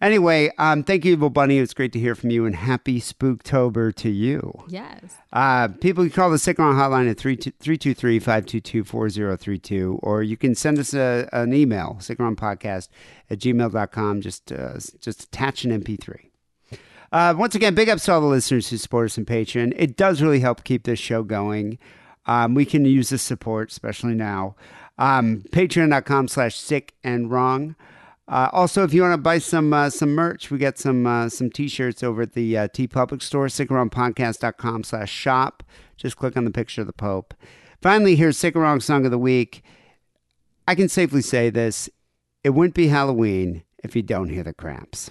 Anyway, um, thank you, Evil Bunny. It's great to hear from you, and happy Spooktober to you. Yes. Uh, people can call the Sick and Wrong hotline at 323 522 4032, or you can send us a, an email, sickandwrongpodcast at gmail.com. Just, uh, just attach an MP3. Uh, once again, big ups to all the listeners who support us on Patreon. It does really help keep this show going. Um, we can use this support, especially now. Um, Patreon.com slash sick and wrong. Uh, also, if you want to buy some uh, some merch, we got some uh, some t-shirts over at the uh, TeePublic Store, sickandwrongpodcast.com slash shop. Just click on the picture of the Pope. Finally, here's Sick and Wrong Song of the Week. I can safely say this. It wouldn't be Halloween if you don't hear the cramps.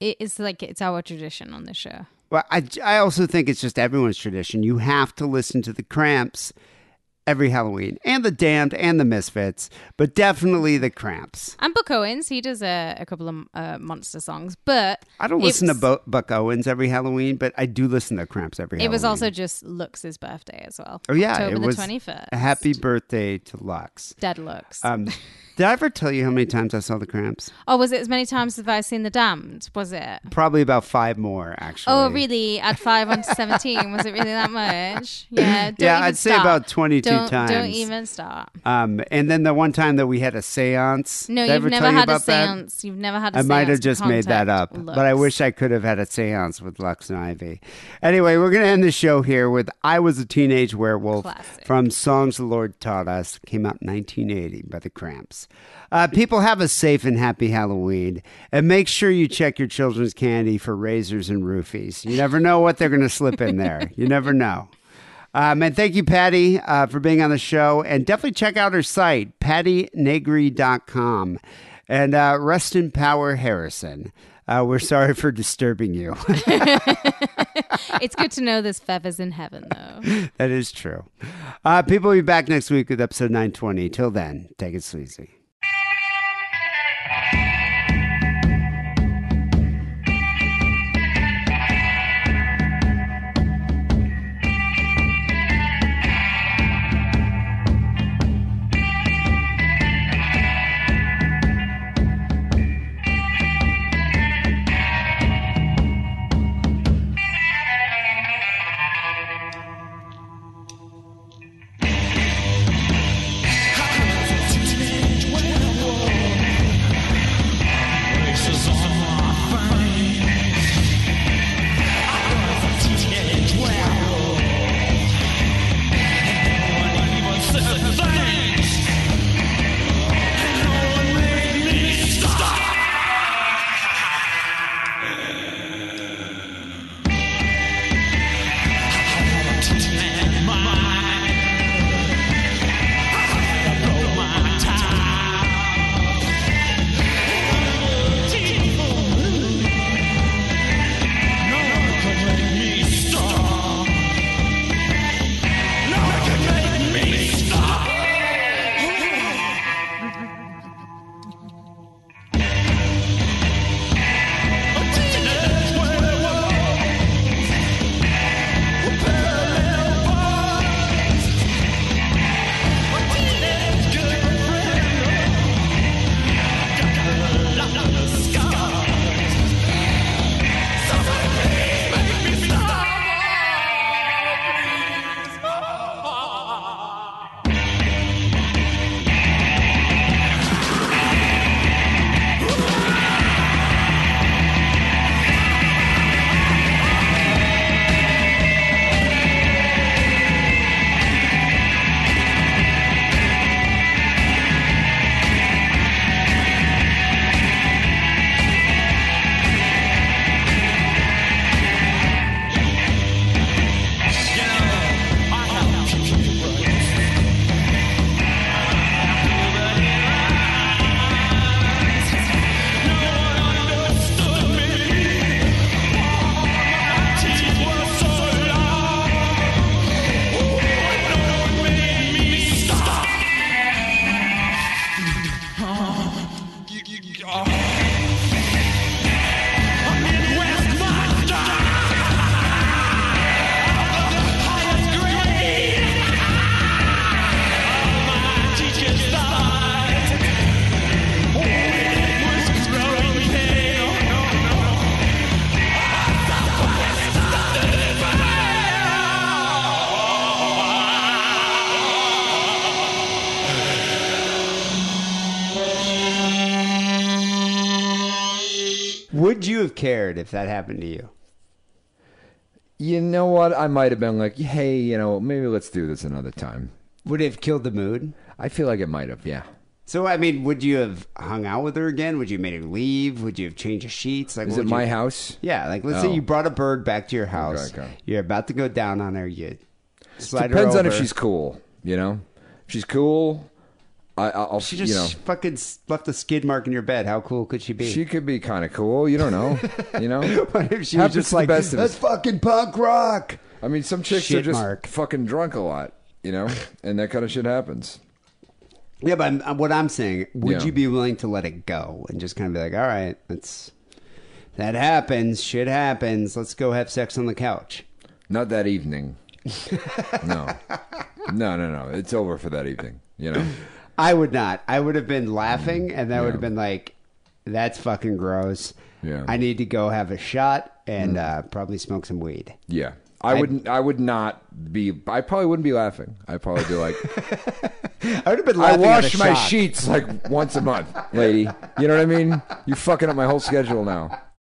It is like it's our tradition on the show. Well, I, I also think it's just everyone's tradition. You have to listen to the Cramps every Halloween, and the Damned, and the Misfits, but definitely the Cramps. And Buck Owens, he does a, a couple of uh, monster songs, but I don't listen was- to Bo- Buck Owens every Halloween, but I do listen to Cramps every. Halloween. It was also just Lux's birthday as well. Oh yeah, October it the twenty first. happy birthday to Lux. Dead Lux. Um, [LAUGHS] did I ever tell you how many times I saw the Cramps? oh, was it as many times as I've seen The Damned? Was it? Probably about five more, actually. Oh, really? At five on seventeen, was it really that much? Yeah. [LAUGHS] Yeah, I'd say about 22 Don't- Don't even start. Um, and then the one time that we had a séance. No, Did you've never had a séance. You've never had a I might have just made that up, but I wish I could have had a seance with Lux and Ivy. Anyway, we're going to end the show here with I Was a Teenage Werewolf Classic. from Songs the Lord Taught Us. Came out in 1980 by the Cramps. Uh, people have a safe and happy Halloween, and make sure you check your children's candy for razors and roofies. You never know what they're going to slip in there. You never know. Um, and thank you, Patty, uh, for being on the show. And definitely check out her site, pattynegri.com. And uh, rest in power, Harrison. Uh, we're sorry for disturbing you. [LAUGHS] [LAUGHS] it's good to know there's is in heaven, though. that is true. Uh, people will be back next week with episode 920. Till then, take it sleazy. If that happened to you? You know what? I might have been like, hey, you know, maybe let's do this another time. Would it have killed the mood? I feel like it might have, yeah. So I mean, would you have hung out with her again? Would you have made her leave? Would you have changed the sheets? Like, Is it my house? Yeah, like let's say Oh. you brought a bird back to your house. Okay, okay. You're about to go down on her. You slide Depends her on if she's cool, you know? If she's cool, I, I'll, She just you know, fucking left a skid mark in your bed. How cool could she be? she could be kind of cool. You don't know, [LAUGHS] you know? what if she was just like, that's us. fucking punk rock? I mean, some chicks Shit are just mark. fucking drunk a lot, you know? And that kind of shit happens. Yeah, but I'm, what I'm saying, would Yeah. you be willing to let it go and just kind of be like, all right, that's that happens, shit happens. Let's go have sex on the couch. Not that evening. no. [LAUGHS] No, no, no. It's over for that evening, you know? I would not. I would have been laughing, and that would have been like, "That's fucking gross." Yeah. I need to go have a shot and uh, probably smoke some weed. Yeah. I I'd- wouldn't. I would not be. I probably wouldn't be laughing. I'd probably be like, [LAUGHS] I would have been I wash my shock. sheets like once a month, lady. You know what I mean? You're fucking up my whole schedule now.